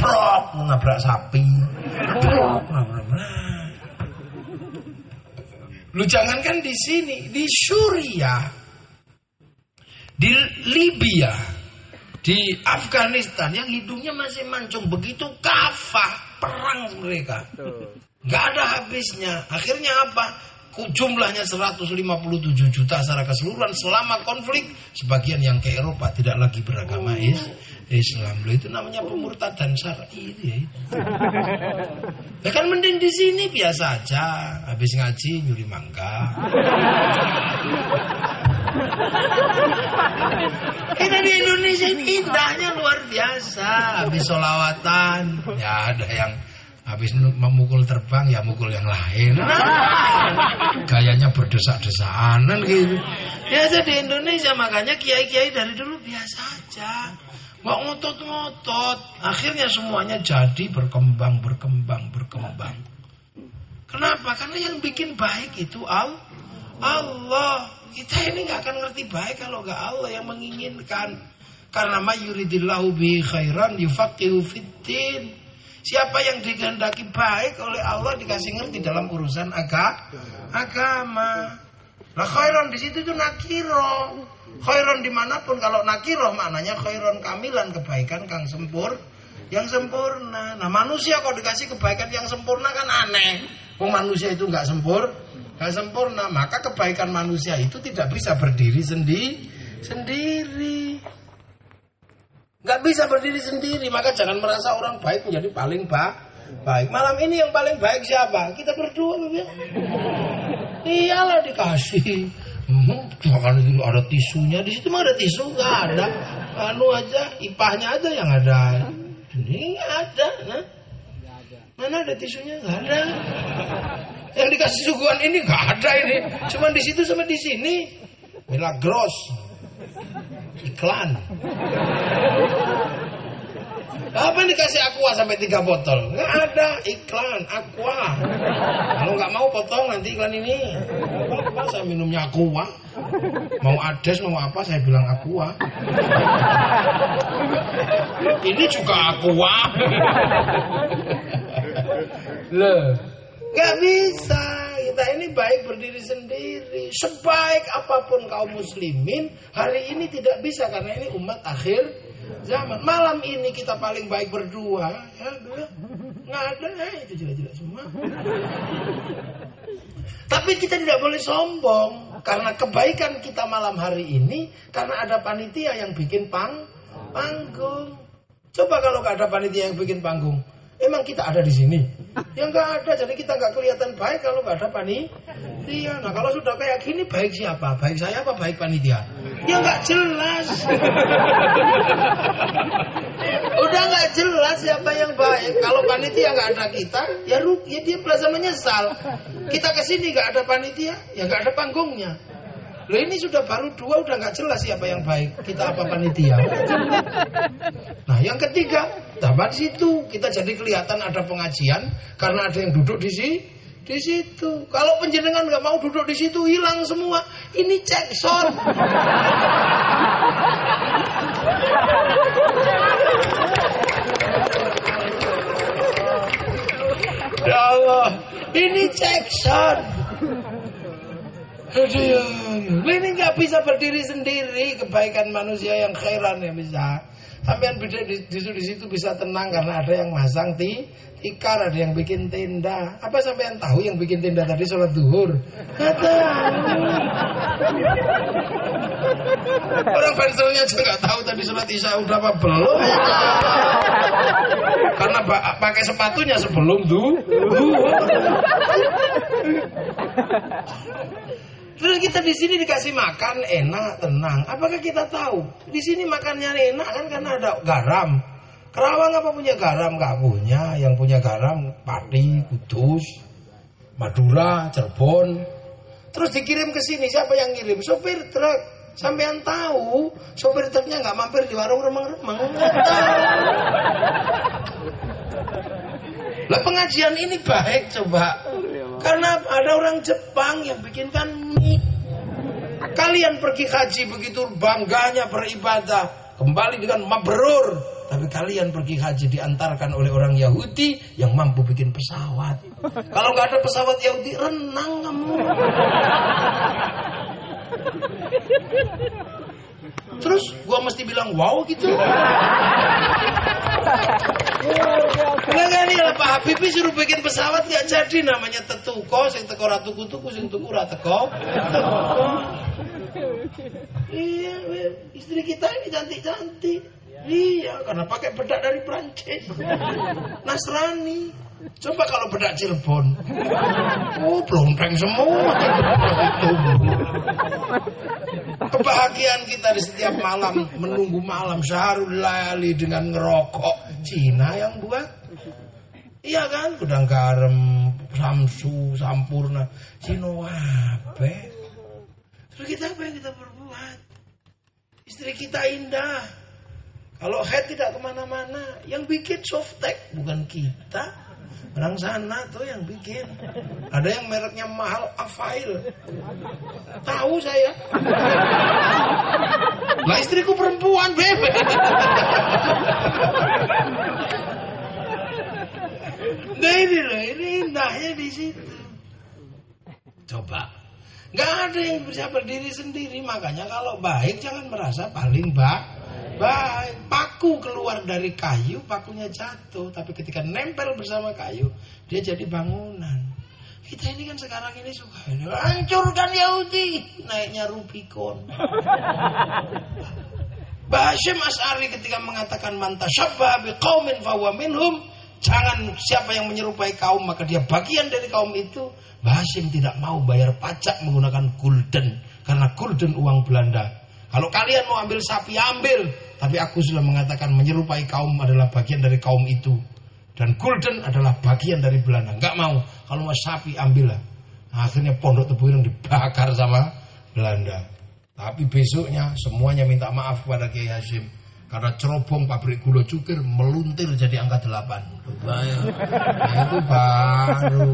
Prok, nabrak sapi. Prok, nabrak. Lu jangankan di sini, di Suriah, di Libya, di Afghanistan yang hidungnya masih mancung begitu kafah perang mereka. Gak ada habisnya. Akhirnya apa? Jumlahnya 157 juta secara keseluruhan selama konflik. Sebagian yang ke Eropa tidak lagi beragama is Islam. Loh, itu namanya pemurtadan syar'i itu ya ya kan mending di sini biasa aja. Habis ngaji nyuri mangga. Kita di Indonesia ini indahnya luar biasa. Habis solawatan ya ada yang Habis memukul terbang ya mukul yang lain. Gayanya berdesak-desaan gitu. Ya jadi Indonesia makanya kiai-kiai dari dulu biasa aja. Nggak ngotot-ngotot. Akhirnya semuanya jadi berkembang, berkembang, berkembang. Kenapa? Karena yang bikin baik itu Allah. Allah. Kita ini nggak akan ngerti baik kalau nggak Allah yang menginginkan. Karena ma yuridillahu bi khairan yufaqihu fiddin. Siapa yang dikehendaki baik oleh Allah dikasih ngerti dalam urusan aga, agama. Lah khairon di situ itu nakiro. Khairon di mana pun kalau nakiro maknanya khairon kamilan kebaikan kang sempur yang sempurna. Nah manusia kalau dikasih kebaikan yang sempurna kan aneh. Oh manusia itu nggak sempur, nggak sempurna. Maka kebaikan manusia itu tidak bisa berdiri sendiri, sendiri. Nggak bisa berdiri sendiri. Maka jangan merasa orang baik menjadi paling ba baik. Malam ini yang paling baik siapa? Kita berdua, ya. Iyalah dikasih. Hmm, jangan ada tisunya di situ mah ada tisu nggak ada. Anu aja, ipahnya aja yang ada. Ini ada, nah. Mana ada tisunya? Nggak ada. Yang dikasih suguhan ini nggak ada ini. Cuma di situ sama di sini. Milagros. Iklan. Apa yang dikasih aqua sampai tiga botol? Nggak ada iklan aqua. Kalau nggak mau potong nanti iklan ini. Apa saya minumnya aqua? Mau ades mau apa saya bilang aqua. Ini juga aqua. Loh, nggak bisa. Kita ini baik berdiri sendiri. Sebaik apa pun kaum muslimin, hari ini tidak bisa karena ini umat akhir zaman. Malam ini kita paling baik berdua. Ya, nggak ada, ya, itu jelas-jelas semua. Tapi kita tidak boleh sombong karena kebaikan kita malam hari ini karena ada panitia yang bikin pang panggung. Coba kalau nggak ada panitia yang bikin panggung, emang kita ada di sini? Ya nggak ada, jadi kita nggak kelihatan baik kalau nggak ada panitia. Nah kalau sudah kayak gini baik siapa? Baik saya apa baik panitia? Ya nggak jelas. Udah nggak jelas siapa yang baik. Kalau panitia nggak ada kita, ya ya dia merasa menyesal. Kita ke sini nggak ada panitia, ya nggak ada panggungnya. Loh ini sudah baru dua udah nggak jelas siapa yang baik kita apa panitia. Nah yang ketiga tambah di situ kita jadi kelihatan ada pengajian karena ada yang duduk di sini di situ. Kalau penjenengan nggak mau duduk di situ hilang semua. Ini cek shot. ya Allah, ini cek shot. Aduh, ini nggak bisa berdiri sendiri kebaikan manusia yang khairan ya bisa. Sampean di, di, di, di situ bisa tenang karena ada yang masang ti, tikar, ada yang bikin tenda. Apa sampean tahu yang bikin tenda tadi sholat duhur? Tahu. Orang pensilnya juga nggak tahu tadi sholat isya udah apa belum. Karena pakai sepatunya sebelum duhur. Terus kita di sini dikasih makan enak, tenang. Apakah kita tahu? Di sini makannya enak kan karena ada garam. Kerawang apa punya garam? Gak punya. Yang punya garam Pati, Kudus, Madura, Cirebon. Terus dikirim ke sini. Siapa yang ngirim? Sopir truk. Sampai yang tahu, sopir truknya nggak mampir di warung remang-remang. Lah pengajian ini baik coba. Karena ada orang Jepang yang bikinkan mie. Kalian pergi haji begitu bangganya beribadah. Kembali dengan mabrur. Tapi kalian pergi haji diantarkan oleh orang Yahudi yang mampu bikin pesawat. Kalau nggak ada pesawat Yahudi, renang kamu. Terus gua mesti bilang wow gitu. ya Pak Habibie suruh bikin pesawat gak jadi namanya tetuko sing teko ratu kutuku sing tuku ra. Iya, istri kita ini cantik-cantik. Iya, karena pakai bedak dari Prancis. Nasrani. Coba kalau bedak Cirebon. Oh, pelompeng semua. Kebahagiaan kita di setiap malam menunggu malam syahrul lali dengan ngerokok Cina yang buat. Iya kan, gudang garam, samsu, sampurna, apa? Terus kita apa yang kita berbuat? Istri kita indah. Kalau head tidak ke mana-mana, yang bikin softtek bukan kita. Orang sana tuh yang bikin. Ada yang mereknya mahal, Afail. Tahu saya. Lah istriku perempuan, bebe. Nah ini loh, ini indahnya di situ. Coba. Nggak ada yang bisa berdiri sendiri. Makanya kalau baik jangan merasa paling baik. Baik, paku keluar dari kayu, pakunya jatuh. Tapi ketika nempel bersama kayu, dia jadi bangunan. Kita ini kan sekarang ini suka hancurkan Yahudi, naiknya Rubicon. Bashim As'ari ketika mengatakan mantasyabba biqaumin fahuwa minhum, jangan siapa yang menyerupai kaum maka dia bagian dari kaum itu. Bashim tidak mau bayar pajak menggunakan gulden karena gulden uang Belanda. Kalau kalian mau ambil sapi ambil, tapi aku sudah mengatakan menyerupai kaum adalah bagian dari kaum itu. Dan Gulden adalah bagian dari Belanda. Enggak mau. Kalau mau sapi ambillah. Nah, akhirnya pondok tebu yang dibakar sama Belanda. Tapi besoknya semuanya minta maaf kepada Kiai Hashim. Karena cerobong pabrik gula cukir meluntir jadi angka delapan. Nah, itu baru.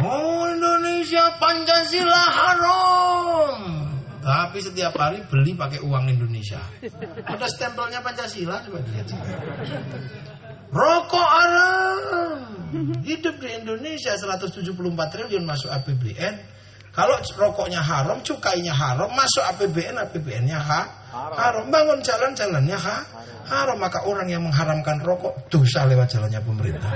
Oh Indonesia Pancasila haram. Tapi setiap hari beli pakai uang Indonesia. Ada stempelnya Pancasila coba dilihat. Rokok haram. Hidup di Indonesia 174 triliun masuk APBN. Kalau rokoknya haram, cukainya haram, masuk APBN, APBN-nya ha, haram. Bangun jalan-jalannya ha, haram. Maka orang yang mengharamkan rokok dosa lewat jalannya pemerintah.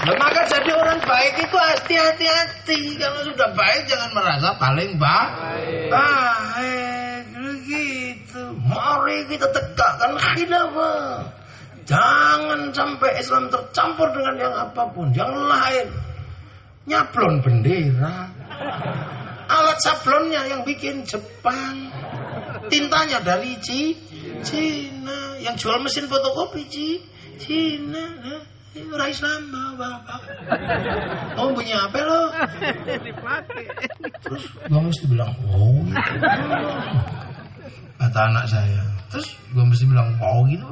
Nah, maka jadi orang baik itu hati-hati-hati. Kalau sudah baik jangan merasa paling baik. Baik, begitu. Mari kita tegakkan khilafah. Jangan sampai Islam tercampur dengan yang apa pun, yang lain. Nyablon bendera. Alat sablonnya yang bikin Jepang. Tintanya dari Cina. Yang jual mesin fotokopi Cina. Nah. Ora Islam, bapak. Oh punya apa lo? Terus gue mesti bilang, oh gitu. Kata anak saya. Terus gue mesti bilang, oh gitu.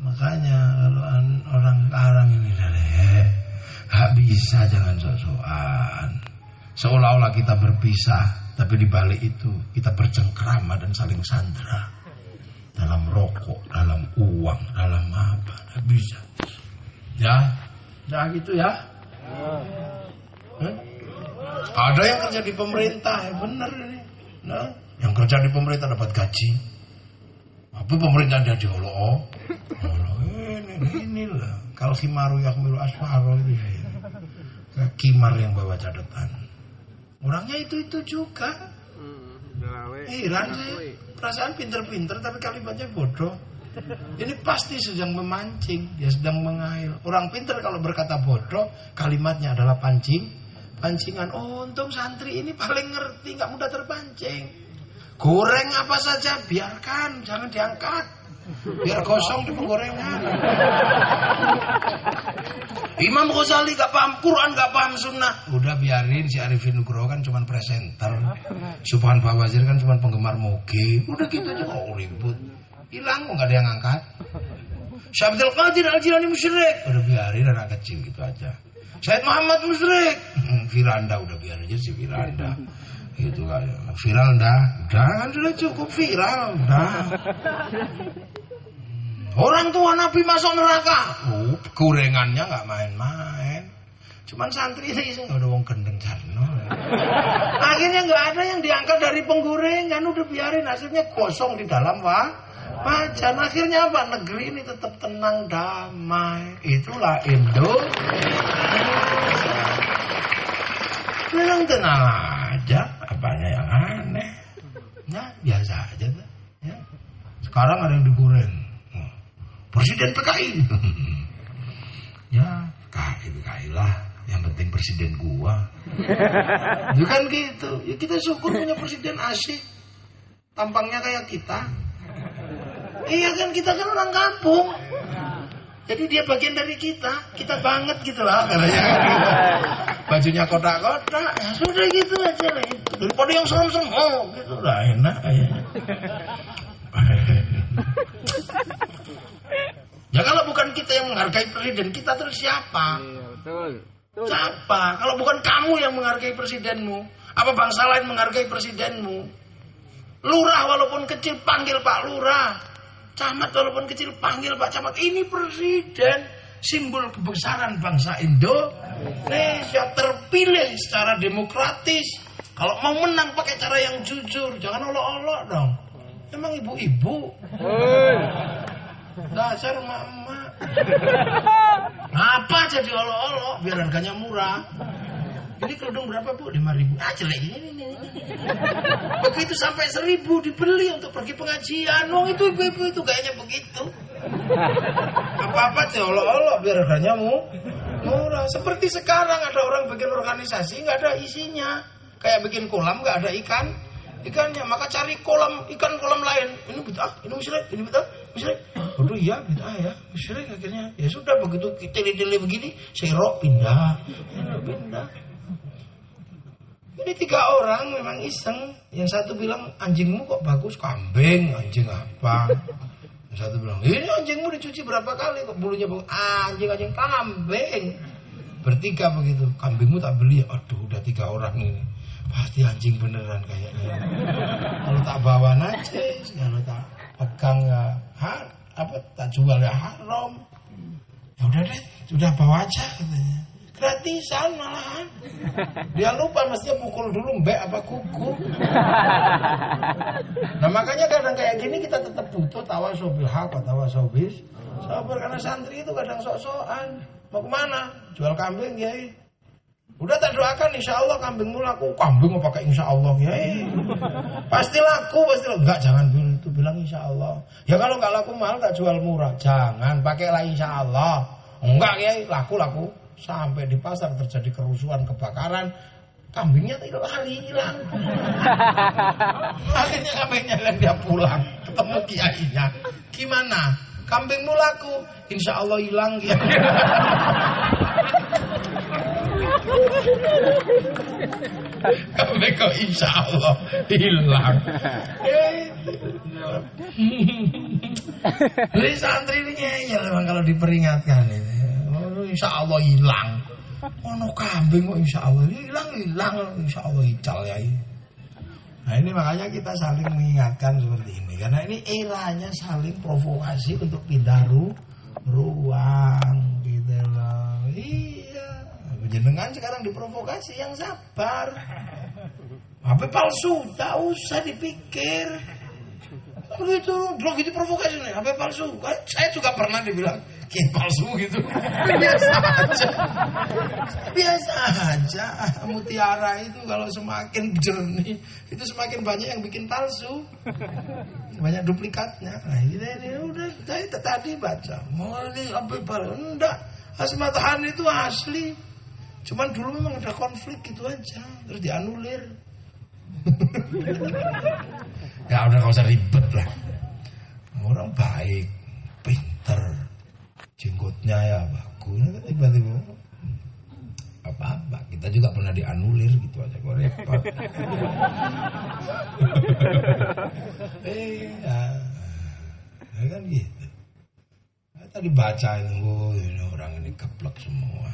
Makanya kalau orang sekarang ini dari gak bisa jangan sok-sokan. Seolah-olah kita berpisah, tapi di balik itu kita bercengkrama dan saling sandra dalam rokok, dalam uang, dalam apa, tidak bisa. Ya, ya gitu ya. Hmm? Ada yang kerja di pemerintah, ya benar ini. Nah, yang kerja di pemerintah dapat gaji. Apa pemerintah dia diolo? Oh, ini, ini lah. Kalau Kimaru Yakmilu Asfaro itu ya. Kimar yang bawa catatan. Orangnya itu itu juga. Heran saya. Perasaan pinter-pinter tapi kalimatnya bodoh. Ini pasti sedang memancing, dia sedang mengail. Orang pinter kalau berkata bodoh, kalimatnya adalah pancing, pancingan. Oh, untung santri ini paling ngerti, nggak mudah terpancing. Goreng apa saja, biarkan, jangan diangkat. Biar kosong di penggorengan. Imam Ghazali gak paham Quran, gak paham sunnah. Udah biarin si Arifin Nugroho kan cuma presenter. Subhan Fawazir kan cuma penggemar moge. Udah gitu aja kok ribut. Hilang nggak ada yang angkat. Syabdul Qadir Al Jilani musyrik. Udah biarin anak kecil gitu aja. Syed Muhammad musyrik. Firanda udah biarin aja si Firanda. Itu kan viral dah. Udah kan sudah cukup viral. Udah. Orang tua Nabi masuk neraka. Oh, gorengannya nggak main-main. Cuman santri ini nggak ada wong gendeng carno. Akhirnya nggak ada yang diangkat dari penggorengan. Udah biarin hasilnya kosong di dalam wah. Wajan akhirnya apa? Negeri ini tetap tenang damai. Itulah Indo. Bilang tenang aja. Apanya yang aneh? Ya biasa aja. Ya. Sekarang ada yang digoreng. Presiden PKI. ya, PKI PKI lah. Yang penting presiden gua. ya kan gitu. Ya kita syukur punya presiden asik. Tampangnya kayak kita. Iya kan kita kan orang kampung. Jadi dia bagian dari kita. Kita banget gitu lah katanya. Bajunya kotak-kotak. Ya sudah gitu aja lah. Daripada yang serem-serem. Oh gitu lah enak kayaknya. Ya kalau bukan kita yang menghargai presiden, kita terus siapa? Iya, betul. betul. Siapa? Kalau bukan kamu yang menghargai presidenmu, apa bangsa lain menghargai presidenmu? Lurah walaupun kecil panggil Pak Lurah. Camat walaupun kecil panggil Pak Camat. Ini presiden. simbol kebesaran bangsa Indonesia terpilih secara demokratis. Kalau mau menang pakai cara yang jujur, jangan olok-olok dong. Emang ibu-ibu. Dasar mama. Apa jadi olok-olok biar harganya murah. Ini kerudung berapa bu? Lima ribu. Ah jelek ini, ini, ini. Begitu sampai seribu dibeli untuk pergi pengajian. Wong itu ibu-ibu itu kayaknya begitu. Apa-apa olok-olok biar harganya murah. Seperti sekarang ada orang bikin organisasi nggak ada isinya. Kayak bikin kolam nggak ada ikan ikannya maka cari kolam ikan kolam lain ini bid'ah ini musyrik ini bid'ah musyrik waduh iya bid'ah ya. Musyrik akhirnya. Ya sudah begitu kita tele begini serok pindah. Pindah ini tiga orang memang iseng. Yang satu bilang anjingmu kok bagus? Kambing anjing apa? Yang satu bilang ini anjingmu dicuci berapa kali? Kok bulunya bagus anjing anjing kambing. Bertiga begitu. Kambingmu tak beli. Aduh udah tiga orang ini. Pasti anjing beneran kayaknya. Kalau tak bawa najis kalau tak pegang ya har, apa tak jual? Ya haram. Ya udah deh sudah bawa aja katanya. Gratisan malahan. Dia lupa mestinya pukul dulu mbak apa kuku. Nah makanya kadang kayak gini kita tetap butuh tawasobil hak atau tawasobil sabar karena santri itu kadang sok-sokan. Mau ke mana? Jual kambing ya Udah tak doakan insya Allah kambingmu laku. Kambing mau pakai insya Allah ya. Pasti laku, pasti laku. Enggak, jangan bilang itu bilang insya Allah. Ya kalau nggak laku mahal tak jual murah. Jangan pakailah insya Allah. Enggak ya, laku laku. Sampai di pasar terjadi kerusuhan, kebakaran. Kambingnya tidak kali hilang. Akhirnya kambingnya kan dia pulang. Ketemu kiainya. Gimana? Kambingmu laku? Insya Allah hilang ya. Kami kok insya Allah hilang. Jadi santri ini ya memang kalau diperingatkan ini. Insya Allah hilang. Ono kambing kok insya Allah hilang hilang insya Allah ical ya. Nah ini makanya kita saling mengingatkan seperti ini karena ini eranya saling provokasi untuk pindah ruang gitu loh. Iya. Jenengan sekarang diprovokasi yang sabar. HP palsu, tak usah dipikir. Begitu, blog itu provokasi nih, HP palsu. Saya juga pernah dibilang, kiai palsu gitu. Biasa aja. Biasa aja. Mutiara itu kalau semakin jernih, itu semakin banyak yang bikin palsu. Banyak duplikatnya. Nah, ini, ini udah saya tadi baca. Mau ini HP palsu. Enggak. Asmatahan itu asli. Cuman dulu memang ada konflik gitu aja, terus dianulir. ya udah gak usah ribet lah. Orang baik, pinter, jenggotnya ya bagus. Tiba-tiba apa-apa. Kita juga pernah dianulir gitu aja kok repot. eh, ya. ya kan gitu. tadi baca itu, oh, ini orang ini keplek semua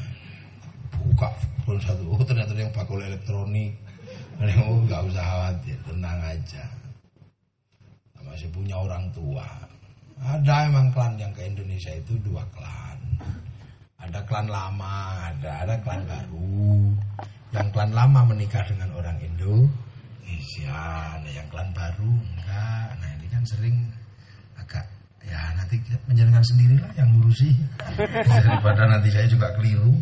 buka pun satu. Oh ternyata yang bakul elektronik. Oh nggak usah khawatir tenang aja. Masih punya orang tua. Ada emang klan yang ke Indonesia itu dua klan. Ada klan lama ada ada klan baru. Yang klan lama menikah dengan orang Indonesia nah yang klan baru enggak. Nah ini kan sering agak ya nanti menjalankan sendirilah yang ngurusi. Daripada nanti saya juga keliru.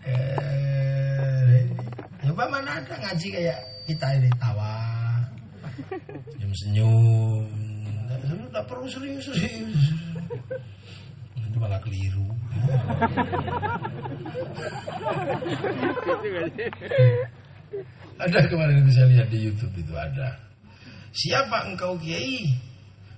Eh, coba mana ada ngaji kayak kita ini tawa senyum senyum nggak perlu serius serius. Nanti malah keliru. Ada kemarin saya lihat di YouTube itu ada Siapa engkau kiai?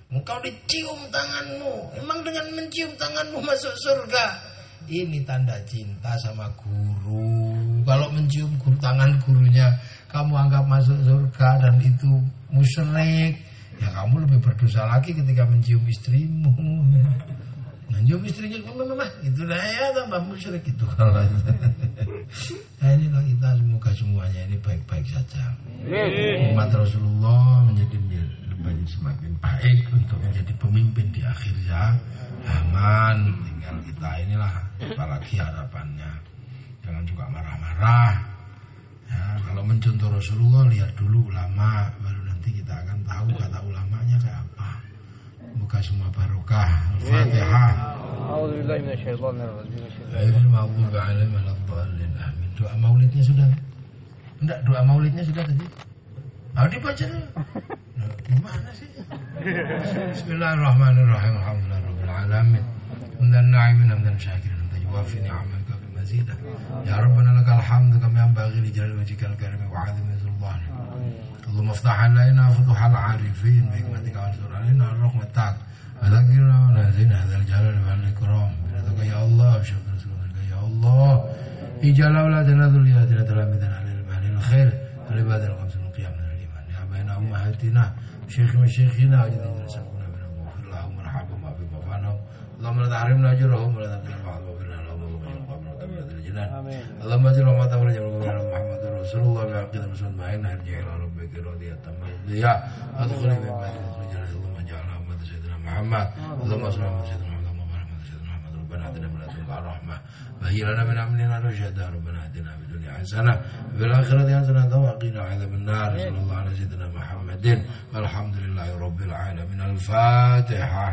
Engkau dicium tanganmu. Emang dengan mencium tanganmu masuk surga? Ini tanda cinta sama guru. Kalau mencium guru, tangan gurunya, kamu anggap masuk surga dan itu musyrik. Ya kamu lebih berdosa lagi ketika mencium istrimu. Mencium istrinya, mama, itu dah ya tambah musyrik itu kalau. nah inilah kita semoga semuanya ini baik-baik saja. Umat Rasulullah menjadi menjadi semakin baik untuk menjadi pemimpin di akhir zaman. Tinggal kita inilah apalagi harapannya. Jangan juga marah-marah. Ya, kalau mencontoh Rasulullah lihat dulu ulama baru nanti kita akan tahu kata apa. Semoga semua barokah. Al-Fatihah. Doa maulidnya sudah? Enggak, doa maulidnya sudah tadi. Mau dibaca dulu. Nah, gimana sih? Bismillahirrahmanirrahim. Alhamdulillahirabbil alamin. Hamdan na'imin hamdan syakirin hamdan yuwafi ni'amaka bimazidah. Ya Rabbana lakal hamdu kama yanbaghi li jalali wajhikal karim wa 'azimi sultanik. افتح علينا فتوح العارفين بحكمتك وانصر علينا رحمتك وذكرنا ونهزنا هذا الجلال والإكرام. بنتك يا الله بشكر رسولك يا الله. اجعل أولادنا ذرياتنا تلامذنا للمال الخير. ولبعد الخمس القيام من الإيمان. يا بين أمهاتنا شيخ مشيخنا وجدنا سكنا منهم واغفر لهم وارحمهم وفي مفانهم اللهم لا تحرمنا أجرهم ولا تفتن بعضهم الجنان اللهم اجعل رحمة ولجل محمد رسول الله بعقيدة مسلم معين ارجع إلى ربك راضية مرضية ادخلي من بعد الرجال اللهم اجعل رحمة سيدنا محمد اللهم صل على سيدنا محمد اللهم بارك على سيدنا محمد ربنا اتنا من لدنك الرحمة وهي لنا من امرنا رشدا ربنا اتنا في الدنيا حسنة وفي الآخرة حسنة وقنا عذاب النار صلى الله على سيدنا محمد والحمد لله رب العالمين الفاتحة